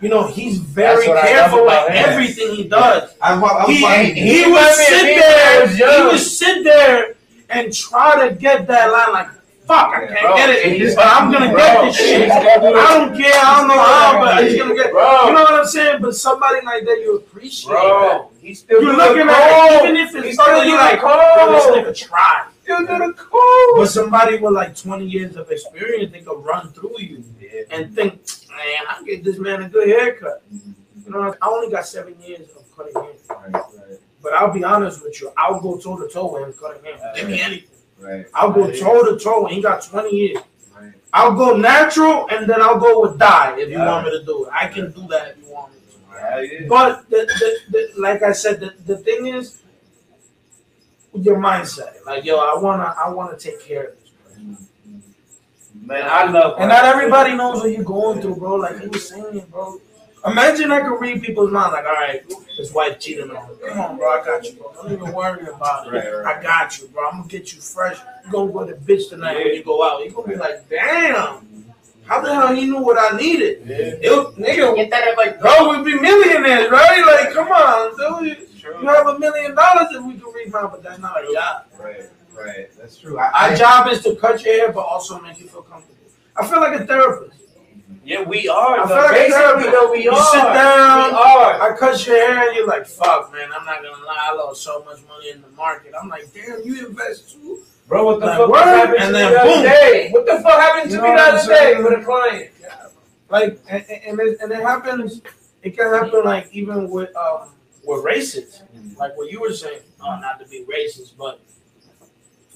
You know, he's very That's what I careful with everything he does. I, wa- I was He, he, He would was sit there. He would sit there and try to get that line. Like, fuck, I can't Bro, get it, but I'm gonna bro, get this shit. I don't care. I don't know how, but he's gonna get. You know what I'm saying? But somebody like that, you appreciate. that. bro, he still You're looking at it, even if it's still still you're like, oh, yo, this nigga tried. Still do the code. But somebody with like 20 years of experience, they could run through you and think, man, I get this man a good haircut. Mm-hmm. You know, I only got seven years of cutting hair. Right, right, But I'll be honest with you, I'll go toe to toe with him cutting hair. Give me anything. right, I'll go toe to toe, and he got 20 years. right. I'll go natural, and then I'll go with dye if you Yeah. want me to do it. I can do that if you want me to. Yeah, yeah. But the, the, the, like I said, the, the thing is your mindset. Like, yo, I wanna I wanna take care of this. Person. Man, I love And not everybody knows what you're going through, bro. Like you were saying, bro. Imagine I could read people's mind. Like, all right, his wife cheating on him. Come on, bro. I got you, bro. Don't even worry about it. Right, right. I got you, bro. I'm gonna get you fresh. You gonna go to bitch tonight when you go out. You gonna be like, damn. How the hell he knew what I needed? Yeah. It, nigga, Get that like bro, we'd be millionaires, right? Like, come on, dude. You have a million dollars if we can rebound, but that's not our job. Right, right. That's true. I, Our I, job is to cut your hair, but also make you feel comfortable. I feel like a therapist. Yeah, we are. I though. feel like a Basically, therapist. though, we You are. sit down, We are. I cut your hair, and you're like, "Fuck, man, I'm not gonna lie, I lost so much money in the market." I'm like, "Damn, you invest too." Bro, what the Like, fuck word, happened to and me then the other day? What the fuck happened to me the other day saying? with a client? Like, and, and, it, and it happens. It can happen like even with um with races, like what you were saying. Oh, not to be racist, but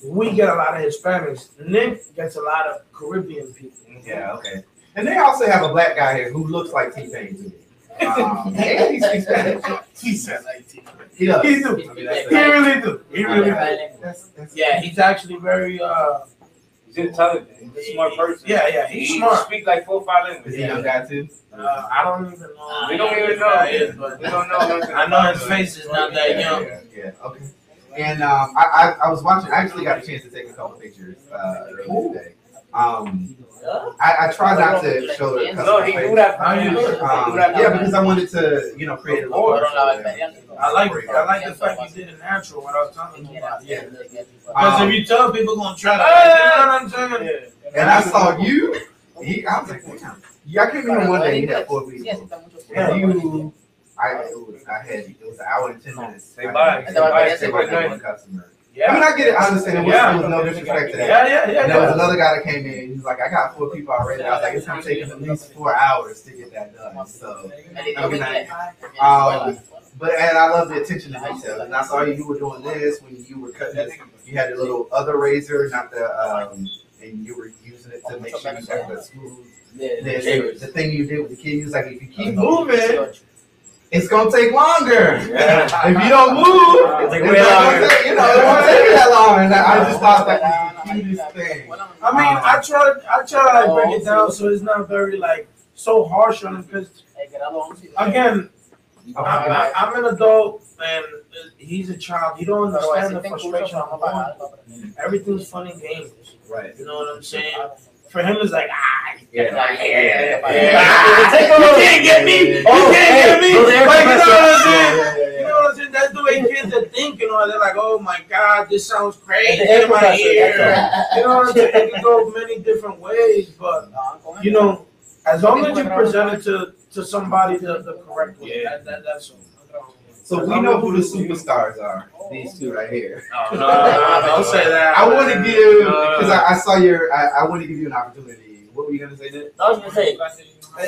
we get a lot of Hispanics. Nick gets a lot of Caribbean people. yeah, okay. And they also have a black guy here who looks like T Pain to me. Um, and he speaks Spanish. He said like He does. He do. I mean, that's- He really do. He really do. that's- that's- Yeah, he's actually very uh He's intelligent. He's a smart person. Yeah, yeah, he's he smart. speak like four, five Is languages. he a young guy too? Uh, I don't even know. We don't even know. that is, but We don't know. I know his face is not that yeah, young. Yeah, yeah, okay. And um, I, I, I was watching. I actually got a chance to take a couple pictures uh, today. Um, I, I try not to show the customer No, he face. do that. How you do do? Um, that. yeah, because I wanted to, you know, create a little. Or more la for them. I like I like the fact you did it natural without telling them about it. Yeah. Because Um, if you tell people gonna try to, you know what I'm saying? And I saw you. He, I was like, damn. Yeah, I came in here one day. You had four weeks. And you, I, it was, I had, it was an hour and ten minutes. Say I- bye. I Say bye. said Say bye to goodnight. one customer. I Yeah. mean, I get it. I understand. It was, Yeah. it was no disrespect to that. Yeah, yeah, yeah. And there was yeah. another guy that came in. He was like, I got four people already. I was like, it's gonna take at least four hours to get that done. So, I mean, I, Um, but and I love the attention to detail. And I saw you were doing this when you were cutting this. You had a little other razor, not the um, and you were using it to make sure you got the smooth. The, the thing you did with the kid, you was like, if you keep moving, it's gonna take longer. Yeah. If you don't move, It's it's like way longer. gonna take, you know, it won't take that long. And I I just thought that was the cutest thing. I mean, I try, I try to like break it down so it's not very like so harsh on him. Because again, I, I, I'm an adult and he's a child. You don't understand the frustration I'm going. Everything's fun and games. Right. You know what I'm saying? For him, it's like ah, Yeah. yeah, Yeah. You can't get me. You Oh, can't get me. hey, Like, you know what I'm Yeah, saying? yeah, You know what I'm saying? That's the way kids are thinking. Or they're like, oh my god, this sounds crazy in my ear. You know what I'm saying? It can go many different ways, but you know, as long as you present it to, to somebody the, the correct way, Yeah. that, that, that's all. So we know who the superstars are. These two right here. No, No, no, don't say that. I want to give because I, I saw your. I, I want to give you an opportunity. What were you gonna say? Nick? I was gonna say,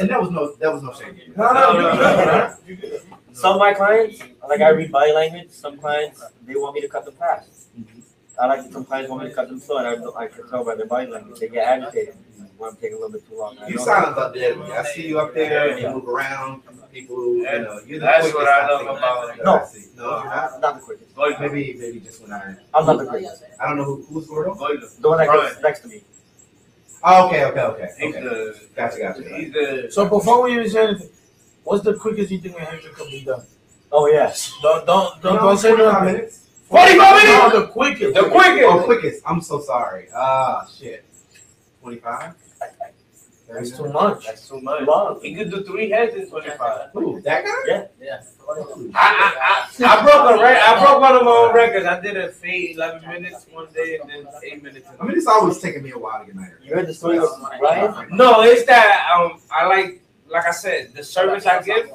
And that was no. That was no shame. No, no, you good, man. Some of my clients, like I read body language. Some clients they want me to cut them fast. Mm-hmm. I like some clients want me to cut them slow, and I, I can tell by their body language they get agitated I'm taking a little bit too long. I You know. sound up there. I see you up there. and You move around. People. You know. You're the That's quickest, what I love think, about that it. I see. No, you're not. Not the quickest. Goido. Maybe maybe just when I. I'm not the quickest. I don't know who who's Gordo. Goido. The one that goes next to me. Oh, okay, okay, okay. He's okay. the. Gotcha, gotcha. He's the. So before we even say anything, what's the quickest you think a haircut could be done? Oh yes. Don't don't don't, No, don't say 45 nothing. minutes. 45 minutes? No, the quickest. The quickest. Oh, quickest. I'm so sorry. Ah, shit. Twenty-five. That's too much. That's too much. Long. He could do three heads in 25. Ooh, that guy. Yeah. I, I, I, I broke a re- I broke one of my own records. I did a fade 11 minutes one day and then eight minutes. I mean, it's always taking me a while to get my hair. You heard the story of Ryan? No, it's that um I like like I said the service I give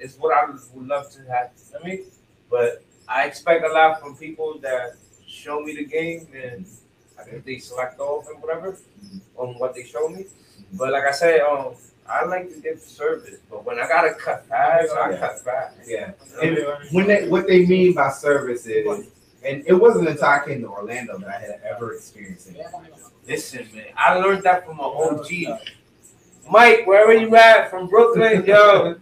is what I would love to have. I mean, but I expect a lot from people that show me the game and I think they select off and whatever on what they show me. But like I said, um, I like to give service, but when I gotta cut fast, I Yeah. cut back. Yeah. And when they, what they mean by service is, and it wasn't until I came to Orlando that I had ever experienced it. Listen, man, I learned that from my OG. Mike, wherever you at from Brooklyn, yo,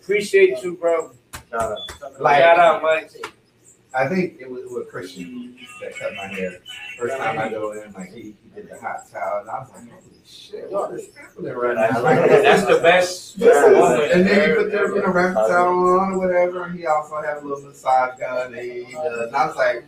appreciate you, bro. Shout out. Like- Shout out, Mike. I think it was, it was Christian that cut my hair. First time I go in, like he, he did the hot towel, and I was like, holy shit, what is happening right now? Like, That's the best. This moment. and then he put the you know wrap towel on or whatever. and He also had a little massage gun. And, he does. and I was like,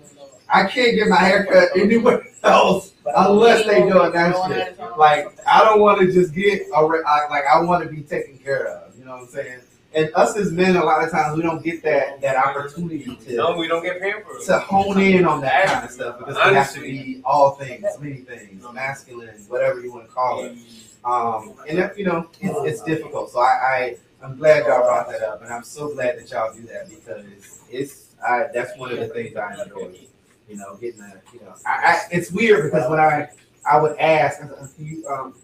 I can't get my hair cut anywhere else unless they doing that shit. Like I don't want to just get a re- I, like I want to be taken care of. You know what I'm saying? And us as men, a lot of times we don't get that that opportunity to No, we don't get it. to hone in on that kind of stuff because we have to be all things, many things, masculine, whatever you want to call it. Um, and that, you know, it's, it's difficult. So I, I I'm glad y'all brought that up, and I'm so glad that y'all do that because it's I that's one of the things I enjoy. You know, getting a you know, I, I it's weird because when I I would ask, I said, "Can you um,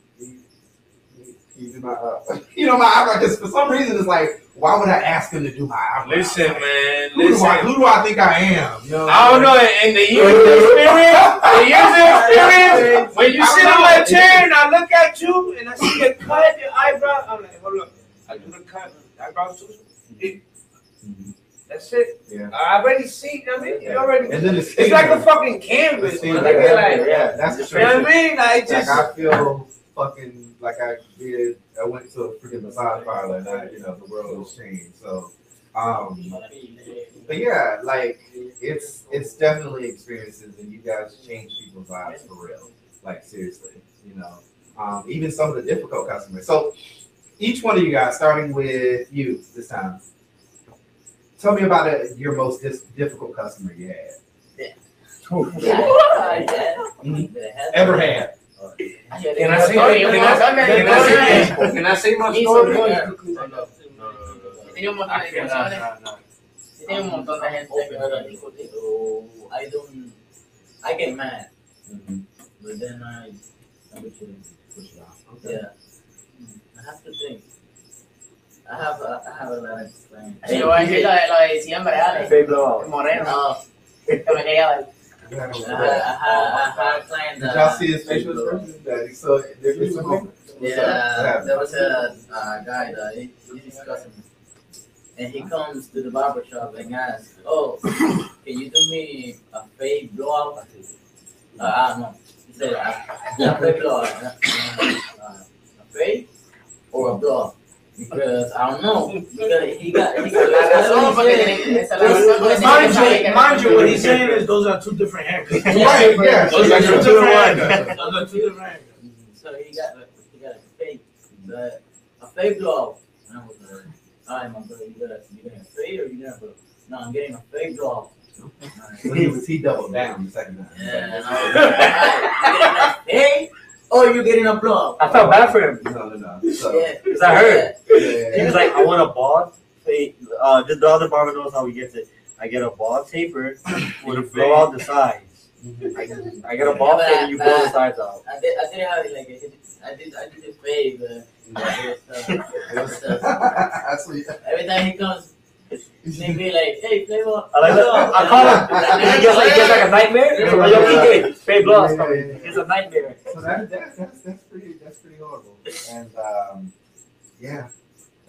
can you, can you do my uh, you know my eyebrow?" Because for some reason it's like, why would I ask him to do my eyebrow? Listen, man. Who do, I, who do I think I am? You know, I don't know. In the years of experience, the years of experience, when you sit on my chair and I look at you and I see you cut your eyebrow, I'm like, hold up. I do the cut, eyebrow too. That's it. Yeah. I already see. I mean, you already. And then the It's like a fucking canvas. Like, Like, like, yeah, that's the truth. you know what I mean? Like, Like just. I feel fucking like I did. I went to a freaking massage parlor, and I, you know, the world has changed. So, um, but yeah, like it's it's definitely experiences, and you guys change people's lives for real. Like seriously, you know, um, even some of the difficult customers. So, each one of you guys, starting with you this time, tell me about it, your most dis- difficult customer you had. Ever had? Can I say? Can I, can I say? Can I say my story? Tenía un montón de canciones. no, no. Un montón de gente que no era So I don't. I get mad, mm-hmm. but then I. I push it, off. Yeah. Mm-hmm. I have to think. I have a, I have a lot of plans. Sí, yo voy a lo lo de diciembre, Ale. Moreno, No, que me quería dar. Had, I had plans. Did y'all see his facial expression? That he saw moment. Yeah, there was a uh, guy that he, he's a and he comes to the barber shop and asks, "Oh, can you do me a fade blowout?" Uh, I don't know. He said, "A, fade blowout, uh, uh, a fade or a blowout?" Because I don't know. He got he got La razón porque tiene esa es la razón porque tiene que Mind you, mind you, what he's saying is those are two different haircuts. Right, yeah. Those are two Two different haircuts. Those are two different haircuts. So he got he got a fade, but a fade blowout. And I was like, "All right, my brother, you got you getting a fade or you getting a blowout?" No, I'm getting a fade blowout. So he was he doubled down the second time. Yeah, and I was like, "Alright, you getting a fade or you're getting a blowout?" I felt bad for him No, no, no. So, Yeah, because I heard. He yeah. was like, I want a ball. fade. Uh, just the other barber knows how he gets it. I get a bald taper with a blow out the sides. I, I get a bald fade and you blow the sides out. I did. I didn't have it like a, I did. I did the fade, but it was, uh, it was, uh, That's what you- every time he comes, they be like, "Hey, flavor." I like that. I call him. He gets like, he gets like a nightmare. So, yo, PJ, fade blow out's coming. It's a nightmare. So that, that that's that's pretty that's pretty horrible. And um, yeah,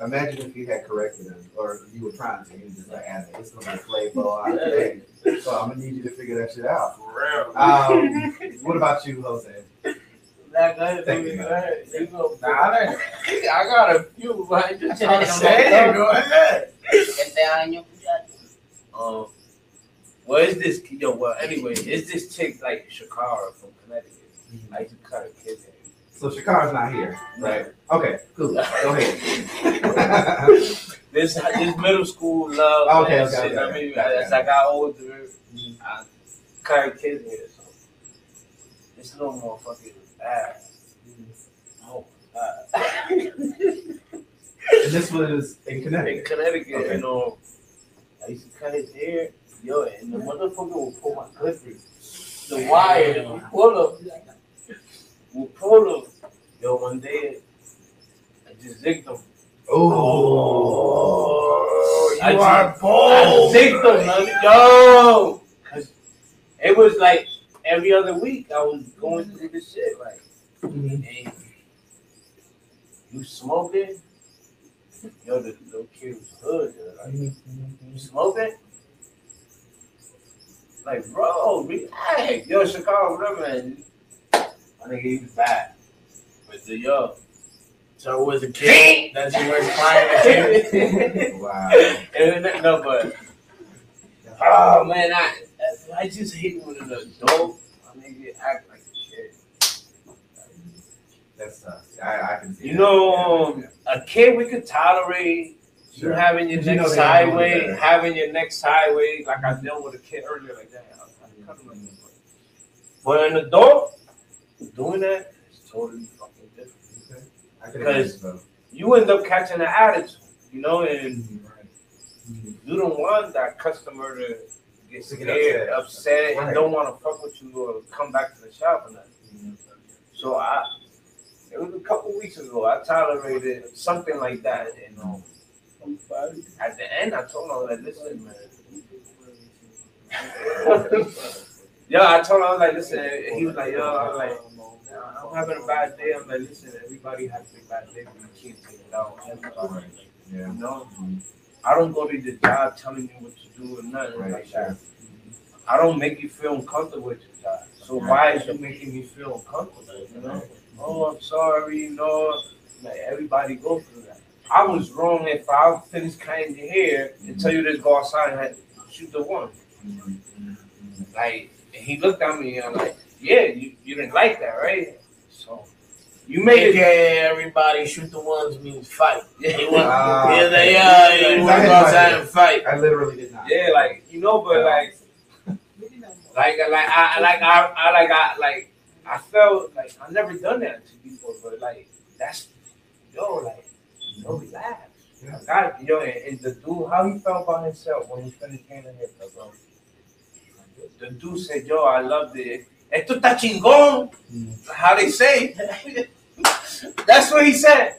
imagine if you had corrected him, or you were trying to. You just like, "Ah, it's gonna be a play ball out today." So I'm gonna need you to figure that shit out. For real. Um, what about you, Jose? That guy, Thank you. you go. Nah, I I got a few, but I just Yo I'm saying. Go ahead. Este año. Um, well, it's this yo. Well, anyway, is this chick like Shakara from Connecticut. I used to cut a kid hair. So Shakara's not here, right? Okay, cool. Go ahead. This this middle school love. Okay, and okay, shit, okay, I mean, okay. as I got older, I cut a kid hair. So this little motherfucker was ass. Oh, and this was in Connecticut. in Connecticut. Okay. you know, I used to cut his hair, yo, and the motherfucker would pull my clippers, the wire, would pull them, would pull them. Yo, one day, I just zigged them. Oh, I You just- are I zigged them, yo, cause it was like every other week I was going through this shit, like, mm-hmm. hey, you smoking? Yo, the little kid was hood, like, mm-hmm. You smoking? Like, bro, relax. Yo, Chicago, man. I think he was bad. But the yo. So it was a kid that you were climbing to. wow. And then- no, but. Oh, man, I. I just hate when an adult, I mean, you act like a kid. That's uh, I, I can see. You that. know, Yeah, um, a kid we could tolerate. You Sure. having your But you know next they don't know highway, having your next highway, like I dealt with a kid earlier, like that. I was like, But an adult doing that is totally fucking different. I because-. You end up catching an attitude, you know, and you don't want that customer to get scared, upset. and don't want to fuck with you or come back to the shop or nothing. So I, it was a couple weeks ago. I tolerated something like that, you know. At the end, I told him, like, listen, man. yeah, I told her I was like, listen. and He was like, yo, I was like, I'm having a bad day. I'm like, listen, everybody has a bad day, but you can't take it out. everybody. Yeah. You know, I don't go to the job telling you what to do or nothing Right, like that. I don't make you feel uncomfortable with your job. So why is you making me feel uncomfortable? You know? Oh, I'm sorry. You know, like everybody go through that. I was wrong if I finished cutting your hair and tell you to go outside and shoot the one. Mm-hmm. Like, and he looked at me and I'm like, yeah, you, you didn't like that, right? So you made it. AKA everybody shoot the ones means fight. Yeah, Ah, yeah, they are. You Yeah, want to go outside and fight. I literally did not. Yeah, like you know, but like, like, like I, like I, I, like I, like I felt like I never done that to people, but like that's, yo, like, yo, relax. Yeah. God, yo, and, and the dude, how he felt about himself when he finished getting the haircut, bro. The dude said, "Yo, I loved it. Esto está chingón." How they say? That's what he said.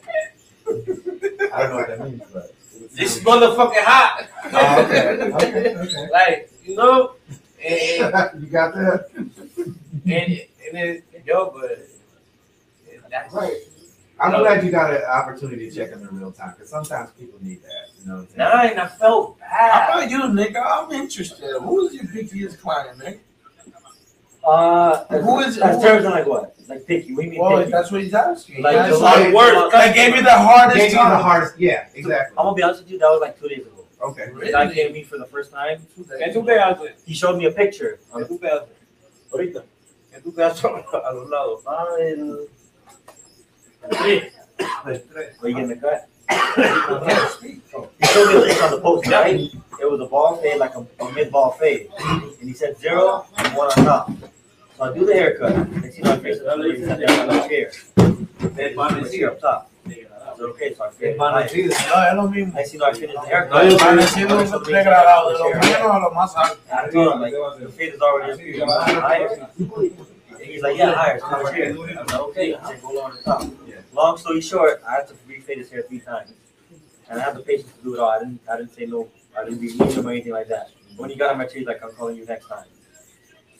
I don't know what that means, but. This motherfucking hot. Oh, okay, okay, okay. like you know, eh, and, you got that? and and then yo, but eh, that's Right. I'm glad you got an opportunity to check them in real time because sometimes people need that. You know what I'm saying? Nine, I felt How about you, nigga? I'm interested. Who is your pickiest client, nigga? Uh, Who is- As who- terms like what? Like picky. We mean Well, picky. that's what he's asking. Like That's July like, work. That gave me the hardest. Gave hardest you the hardest. Yeah, exactly. I'm gonna be honest with you. That was like two days ago. Okay. The guy came to me for the first time. ¿Qué tú te haces? He showed me a picture. ¿Qué tú te haces? Ahorita. ¿Qué tú te haces a los lados? Ah, el. Where you getting the cut? He showed me this on the post, right? It was a ball fade, like a, a mid ball fade. And he said zero and one on top. So I do the haircut. Next thing you know, I face the other sat down on the chair. Then my here up top. I said, okay, so I faded. No, es lo mismo. Next thing you know, I finished the haircut. Van haciendo un degradado de lo menos a lo más alto. I told him, like, the fade is already up here. You want it higher? And he's like, yeah, higher. It's over here. I was like, okay. He said, go on the top. Long story short, I had to refade his hair three times. And I have the patience to do it all. I didn't, I didn't say no. I didn't be mean to him or anything like that. When he got on my tree, he's like, I'm calling you next time.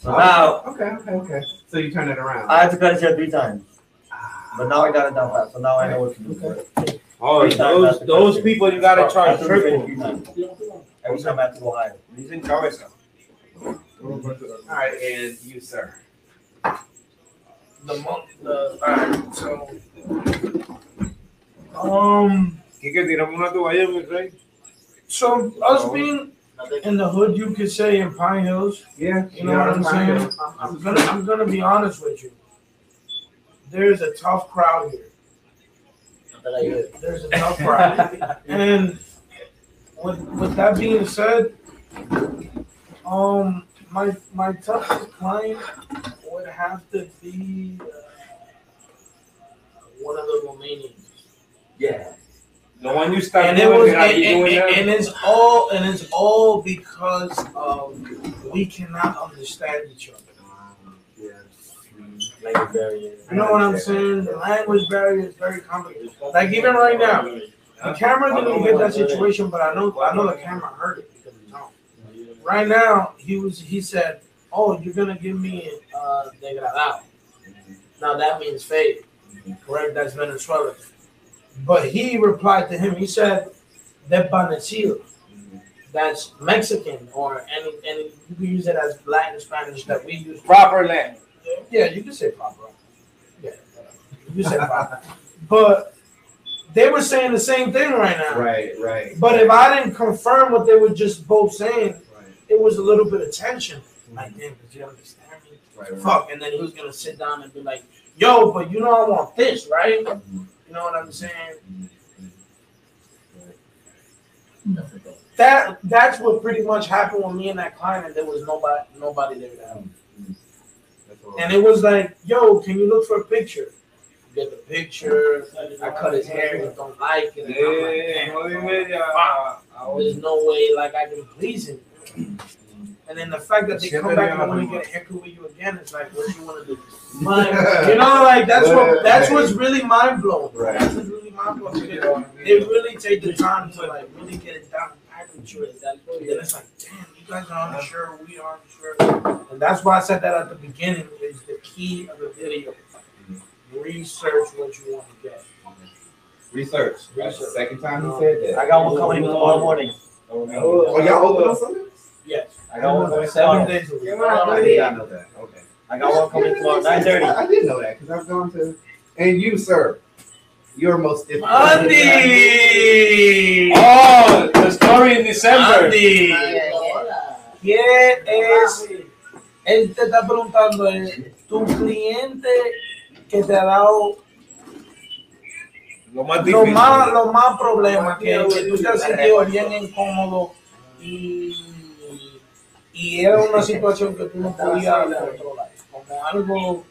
So now, Okay, okay, okay. So you turn it around. I had to cut his hair three times. Ah, But now I got it down pat. So now I know what to do. Oh, Three times those to those cut people you gotta I charge have to refade it triple. three times. Every time I have to go higher. He's in cabeza. All right, and you, sir. The month, the, alright, so. Um, Quique, tiramos una toalla, mi rey. so us being in the hood, you could say in Pine Hills, Yeah. you know what I'm saying? I'm, I'm gonna, I'm gonna be honest with you. There's a tough crowd here. There's a tough crowd. And with, with that being said, um, my, my toughest client would have to be, uh, one of the Romanians. Yeah. The one you start And it was, and, and, doing and, and it's all, and it's all because of we cannot understand each other. Language barrier. You know what I'm saying? The language barrier is very complicated. Like even right now, the camera didn't get that situation, but I know, I know the camera heard it because it's on. Right now, he was, he said, "Oh, you're gonna give me uh, degradado." Now that means fade, correct? That's Venezuela. But he replied to him. He said, "Desvanecido." That's Mexican or any any you can use it as Latin Spanish that we use. Proper land. Yeah, you can say proper. Yeah, you can say proper. But they were saying the same thing right now. Right, right. But if I didn't confirm what they were just both saying, Right. it was a little bit of tension. Like, damn, did you understand me? Right, right. Fuck. And then he was gonna sit down and be like, yo, but you know I want this, right? Mhm. You know what I'm saying? That that's what pretty much happened with me and that client, and there was nobody nobody there to help. And it was like, yo, can you look for a picture? Get the picture. I cut his hair. He don't like it. And I'm like, Eh, damn, bro, dime ya. fuck. Ahora- There's no way like I can please him. And then the fact that they come back and want to get a haircut with you again, it's like, what do you want to do? You know, like that's what that's what's really mind blowing. Right. That's what's really mind blowing. because They really take the time to like really get it down packed with you. And then it's like, damn, you guys are unsure, we are unsure. And that's why I said that at the beginning is the key of the video. Research what you want to get. Research. That's the Research. second time he said that. I got one coming in tomorrow morning. Oh, y'all open on Sunday? Yes. I got one coming Seven tomorrow. days a week. I did not know that. Okay. I got one coming tomorrow, nine thirty. I, I did know that because I've gone to. And you, sir, your most difficult. Andy. Oh, the story in December. Andy. ¿Qué es? Él te está preguntando, eh, tu cliente que te ha dado Lo más lo difícil. más, lo más problemas, que, que tú te has sentido bien incómodo y, y era una situación que tú no podías controlar, como algo,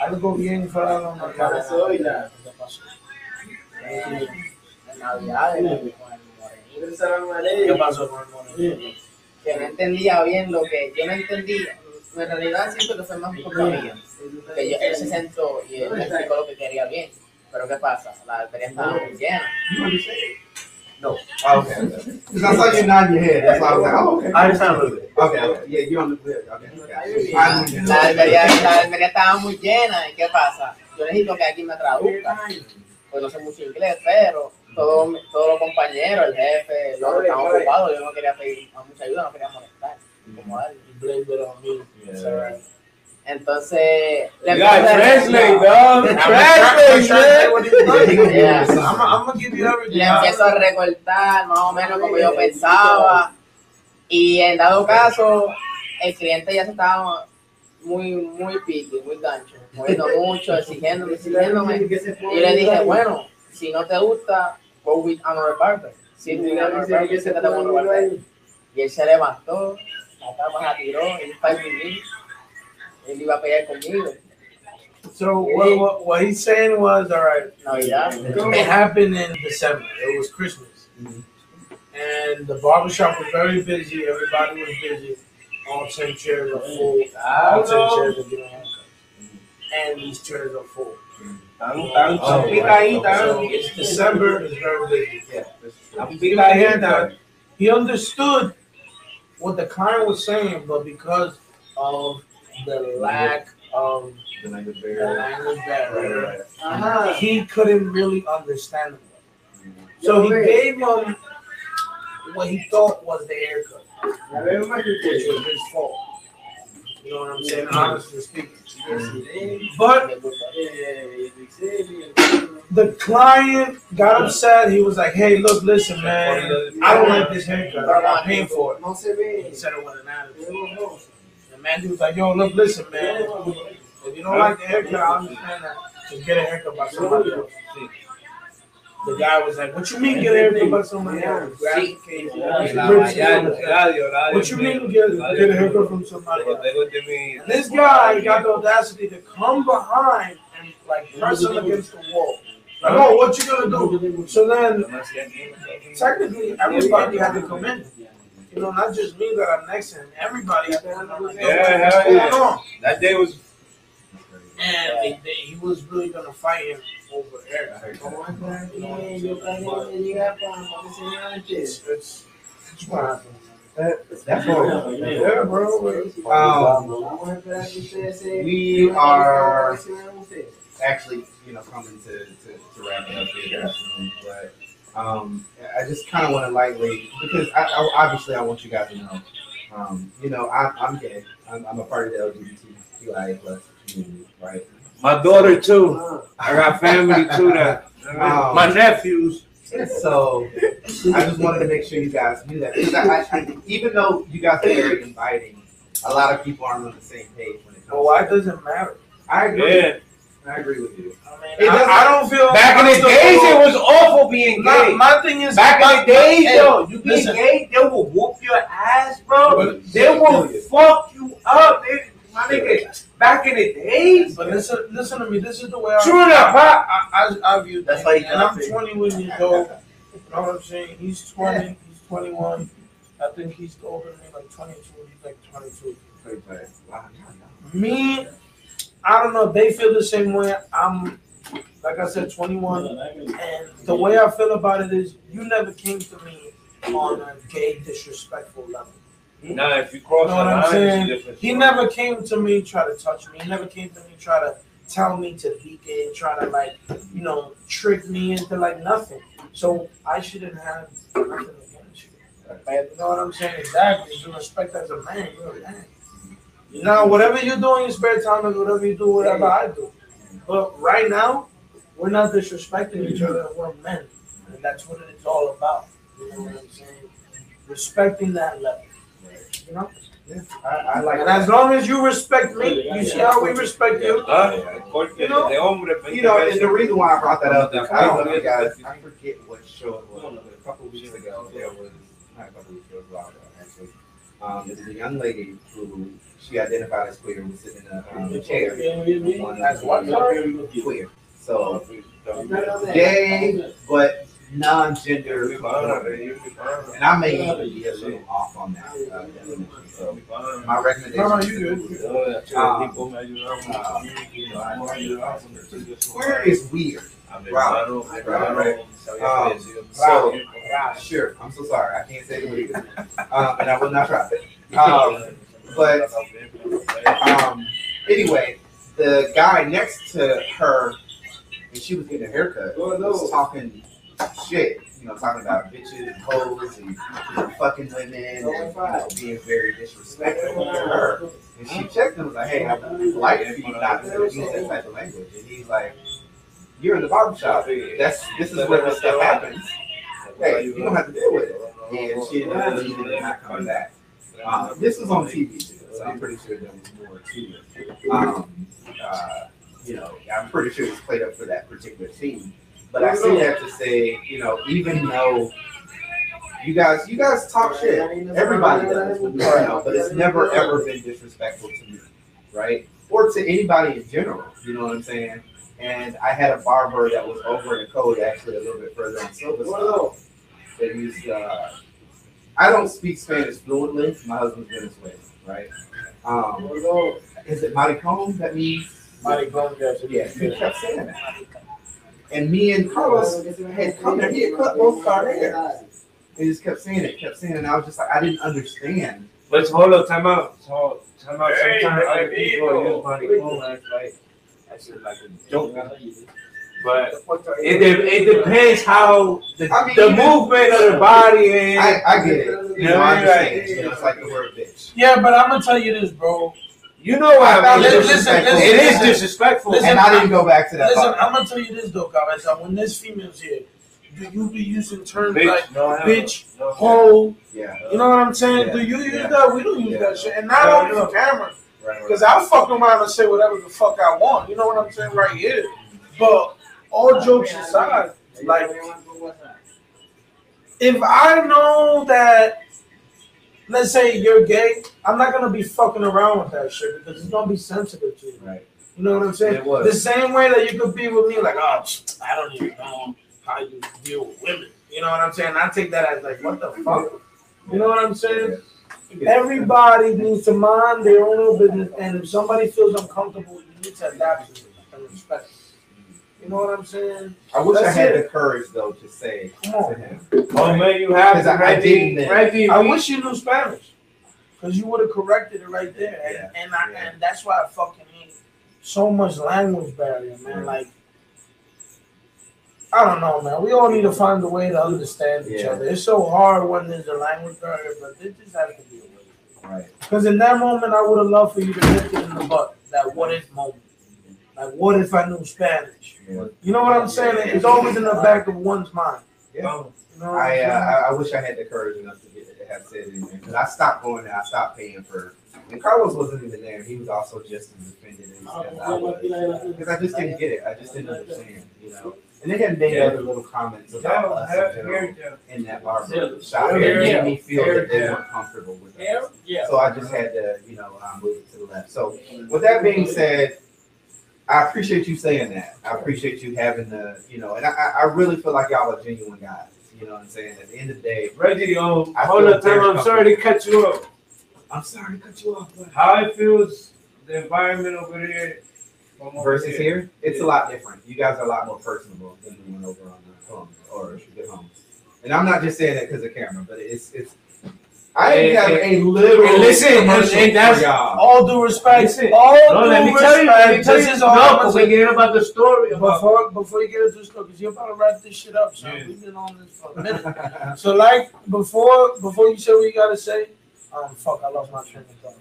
algo bien fuera de lo normal. ¿Qué pasó? En Navidad. ¿Qué pasó con el morenito? que no entendía bien lo que yo no entendía. En realidad siento que fue más culpa mía. Que yo, él se sentó y él me explicó lo que quería bien. Pero ¿qué pasa? La batería estaba muy llena. Oh, okay. Because I saw you nod your head. That's why I was like, oh, okay. I understand a little bit. Okay, okay. Yeah, you understood. Okay. okay. La batería, la estaba muy llena. ¿Y qué pasa? Yo necesito que alguien me traduzca. Pues no sé mucho inglés, pero todos todos los compañeros, el jefe, los estaban ocupados. Yo no quería pedir mucha ayuda, no quería molestar. Como alguien. Entonces, le gotta empecé a- dog. Le empiezo recortar más o menos como yo pensaba. Y en dado caso, el cliente ya se estaba muy, muy piqui, muy gancho, moviendo mucho, exigiéndome, exigiéndome. Y yo le dije, bueno, si no te gusta, go with another barber. Si tú another barber, barber. Y él se levantó, la cama la tiró, él fight. Él iba a pelear conmigo. So what, what, what he's saying was, all right, Navidad. it happened in December. It was Christmas. Mm-hmm. And the barbershop was very busy. Everybody was busy. All 10 chairs are full. All 10 chairs are getting a. And these chairs are full. Tan- Oh, tan picadita. So it's December, it's very busy. Tan He got a haircut. He understood what the client was saying, but because of the lack of The language the barrier. language Right, barrier, right. Uh-huh. he couldn't really understand it. So he gave him what he thought was the haircut, which was his fault. You know what I'm saying? Honestly speaking. But the client got upset. He was like, "Hey, look, listen, man. I don't like this haircut. I'm not paying for it." He said it with an attitude. The man he was like, "Yo, look, listen, man. If you don't like the haircut, I understand that. Just get a haircut by somebody else." The guy was like, "What you mean get a haircut by somebody else?" What you mean get, get a haircut from somebody else? Botego de mi- And this guy got the audacity to come behind and like press him against the wall. Like, oh, what you gonna do? So then, technically, everybody had to come in. You know, not just me that I'm next to him. Everybody had to come. Like, Yeah, hell going yeah. on? That day was And they, they, he was really gonna fight him over haircut. It's, it's, it's what happened. That's horrible. Yeah, bro. Um, we are actually, you know, coming to, to, to wrap it up here. But um, I just kind of want to lightly, because I, I, obviously I want you guys to know, um, you know, I, I'm gay. I'm, I'm a part of the LGBTQIA plus community, right? my daughter too. I got family too that Um, my nephews. So I just wanted to make sure you guys knew that. Because I, I, even though you guys are very inviting, a lot of people aren't on the same page when it comes. But why to does it matter? I agree. Yeah. I agree with you. I mean, I, I don't feel Back in the days, it was awful being gay. my thing is Back my- in the days, hey, yo, you being listen. gay, they will whoop your ass, bro. But- They will fuck you up. They, my nigga, back in the days. But listen, listen to me. This is the way I, True enough, I, I, I, I view That's things. why you And I'm got it. 21 years old. You know what I'm saying? He's 20. He's 21. I think he's older than me, like 22. He's like 22. Me, I don't know. They feel the same way. I'm, like I said, 21. And the way I feel about it is, you never came to me on a gay, disrespectful level. Nah, if you cross Know the what I'm line, saying? it's a different He never came to me try to touch me. He never came to me try to tell me to be gay, and try to like, you know, trick me into like nothing. So I shouldn't have nothing against you. Like, you know what I'm saying? Exactly. You respect as a man. You're a man. Now, whatever you do in your spare time is whatever you do, whatever I do. But right now, we're not disrespecting each other. We're men, and that's what it's all about. You know what I'm saying? Respecting that level. You know. I, I like And as long as you respect me, you see how we respect you. Porque You know- de hombre, You know, and the reason why I brought that up is I don't know, guys. I forget what show it was. A couple of weeks ago, there was not a couple of weeks ago, it was a while ago, actually. Um, there was a young lady who she identified as queer and was sitting in a um, chair. That's what Queer. So gay, but non-gender. And I may even be a little off on that uh. So my recommendation. No, no, you good. Queer is weird. Wow. So, sure. I'm so sorry. I can't say the word. Um, and I will not try. Um, but um, anyway, the guy next to her, and she was getting a haircut, was talking shit. You know, talking about bitches and hoes and you know, fucking women and you know, being very disrespectful to her. And she checked him and was like, "Hey, I would like for you not to use that type of language." And he's like, "You're in the barbershop. That's this is where this stuff happens. Hey, you don't have to deal with it." And she ended up leaving and not coming back. Um, this was on TV so I'm pretty sure there was more to it. Um, uh, you know, I'm pretty sure it's played up for that particular team. But I say that to say, you know, even though you guys, you guys talk shit, everybody does, you know, but it's never ever been disrespectful to me, right? Or to anybody in general. You know what I'm saying? And I had a barber that was over in the code, actually a little bit further on Silver that used. Uh, I don't speak Spanish fluently. My husband's Venezuelan, right? Um, is it maricon? That means yeah. He kept saying that. And me and Carlos had come there. He had cut both of our hair. He just kept saying it, kept saying it. And I was just like, I didn't understand. Let's hold up, time out. So, time out. Hey, Sometimes my other people people. use money phone as like, that's just like a joke. But it, de- it depends how the, I mean, the movement of the body is. I, I get it. You Yeah, know, I right. understand. You know, it's like the word bitch. Yeah, but I'm gonna tell you this, bro. you know what I mean. Listen, listen, listen, it is listen. disrespectful. Listen, And I didn't go back to that. Listen, part. I'm gonna tell you this though, Cabeza. When this female's here, do you be using terms Bitch, like no, bitch, no. hoe? Yeah. You know what I'm saying? Yeah. Do you use Yeah. that? We don't use Yeah. that shit. And not on the camera. Right, Because I'll fuck around and say whatever the fuck I want. You know what I'm saying? Right here. But all jokes aside, like if I know that let's say you're gay, I'm not gonna be fucking around with that shit because it's gonna be sensitive to you. Right. You know what I'm saying? The same way that you could be with me, like, oh, I don't even know how you deal with women. You know what I'm saying? I take that as like, what the fuck? You know what I'm saying? Everybody needs to mind their own little business, and if somebody feels uncomfortable, you need to adapt to it and respect. it. You know what I'm saying? I wish That's I had it. the courage though to say Come to him. Oh man, you have 'Cause to. I- I didn't then. Reggie, I we- wish you knew Spanish, because you would have corrected it right there, and Yeah. and, I, Yeah. and that's why I fucking hate so much language barrier, man. Like, I don't know, man. We all need to find a way to understand each Yeah. other. It's so hard when there's a language barrier, but there just has to be a way. Right. Because in that moment, I would have loved for you to nip it in the butt. That what if moment. Like, what if I knew Spanish? Yeah. You know what I'm saying? It's always in the back of one's mind. Yeah. You know I, I'm uh. I I wish I had the courage enough to get it to have said it because I stopped going there. I stopped paying for And Carlos wasn't even there. He was also just as offended as, as I was. Because I just didn't get it. I just didn't understand, you know. And they had made other little comments about us in general in that barber shop. It made me feel that they weren't comfortable with us. Yeah. So I just had to, you know, uh, move it to the left. So with that being said, I appreciate you saying that. I appreciate you having the, you know, and I, I really feel like y'all are genuine guys. You know what I'm saying? At the end of the day, Reggie, um, I hold feel up, very Tim. I'm sorry to cut you off. I'm sorry to cut you off. but- How it feels, the environment over there over Versus here, it's a lot different. You guys are a lot more personable than the one over on the home or the home. And I'm not just saying that because of camera, but it's it's. I have and- a little and listen, and- that's- y'all. Due respect. Listen, all No, due let me respect. tell you, let me tell this you. is all No, because we get about the story. About, Before before you get into the story, because you're about to wrap this shit up, So. We've been on this for a minute. so like before before you say what you gotta say, um fuck I lost my train of thought.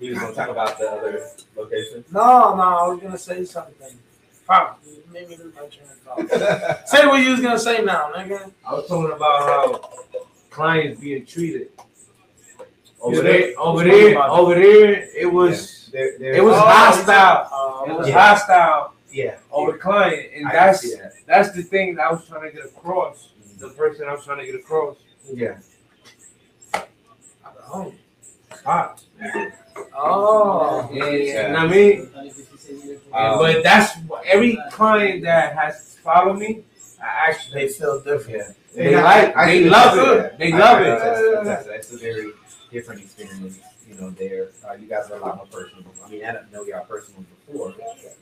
He was gonna talk about the other location. No, no, I was gonna say something. Fuck, you made me lose my train of thought. say what you was gonna say now, nigga. I was talking about how clients being treated. Over Yeah, there, they- over they there, spoke about over there, it was There- there's- it was Oh, hostile. Uh, It was Yeah. hostile yeah. over the client, and I that's that. that's the thing that I was trying to get across. The person I was trying to get across. Yeah. oh. Hot. Oh. Yeah, yeah. You know I mean? Um, but that's every client that has followed me, I actually They feel different. Yeah. They And like- I- I they can love see it. that. They I- love I- it. That's, that's, that's a very different experience, you know, there. Uh, you guys are a lot more personable. I mean, I didn't know y'all personal before.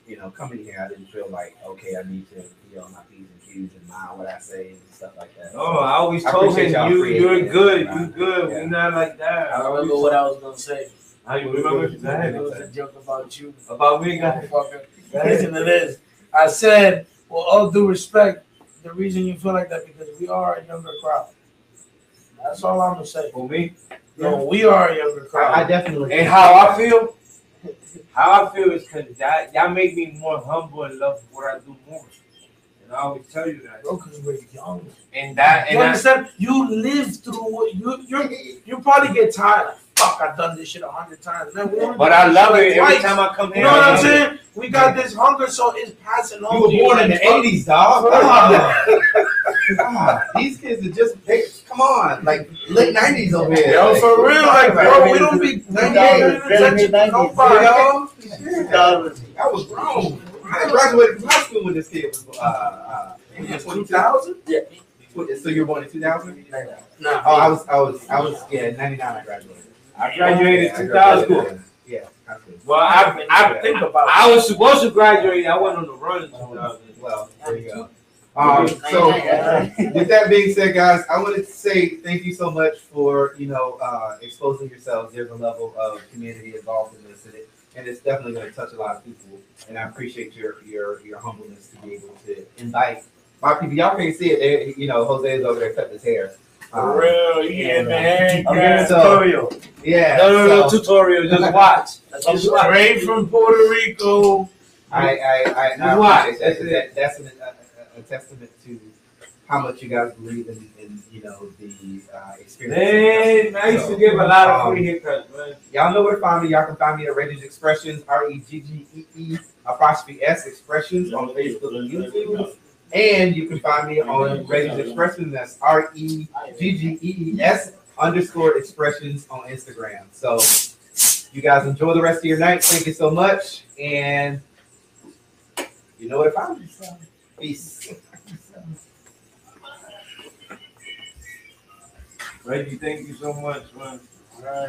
You know, coming here, I didn't feel like, okay, I need to be on my P's and Q's and mind what I say and stuff like that. Oh, I always I told appreciate him y'all you creating you're good, Yeah. you good. Yeah. We're not like that. I don't remember what I was gonna say. I you remember? Go It ahead. was a joke about you. About me, guys. Motherfucker. Listen to this. I said, well, all due respect, the reason you feel like that because we are a younger crowd. That's all I'm gonna say. For me. No, we are a younger I, I definitely. And how I feel, how I feel is because y'all, y'all make me more humble and love what I do more. And I always tell you that. Bro, because we're young. And that, You and I, understand? You live through what you you you probably get tired. Like, fuck, I've done this shit a hundred times. Man, but I love it like every time I come here. You know what I I'm love it. saying? We got this hunger, so it's passing on. You were born in the like, fuck. 80s, dog. For Come on. God, these kids are just, they, come on, like late 90s over here. Yo, Like, for real, like, bro, we don't be we don't pay Ninety-eight. attention to You nobody. know? I was grown. I graduated from high school when this kid was, uh, uh, 2000? Yeah. So you were born in 2000? Nah. Oh, I was, I was, I was, yeah, 99 I graduated. I graduated Yeah, 2000. graduated. Yeah, high school. Well, I, I, think about I was supposed to graduate. I went on the run in 2000. Well, there you go. Um, so with that being said, guys, I wanted to say thank you so much for you know uh, exposing yourselves. There's a level of community involved in this, and, it, and it's definitely going to touch a lot of people. And I appreciate your your your humbleness to be able to invite my people. Y'all can't see it. They, you know, Jose is over there cutting his hair. Um, For real, yeah, man. I'm getting a So- tutorial. yeah. No, no, no so tutorial. Just watch. That's all It's you want. straight from Puerto Rico. I I I, I watch. appreciate. That's that. That's an, a, a, testament to how much you guys believe in, in you know the uh, experience. Man, I used to give a lot of free haircuts, man. Y'all know where to find me. Y'all can find me at Reggie's Expressions, R E G G E E apostrophe S Expressions on Facebook and YouTube. And you can find me on Reggie's Expressions. That's R E G G E E S underscore Expressions on Instagram. So you guys enjoy the rest of your night. Thank you so much. And you know where to find me. Peace. Reggie, thank you so much, man.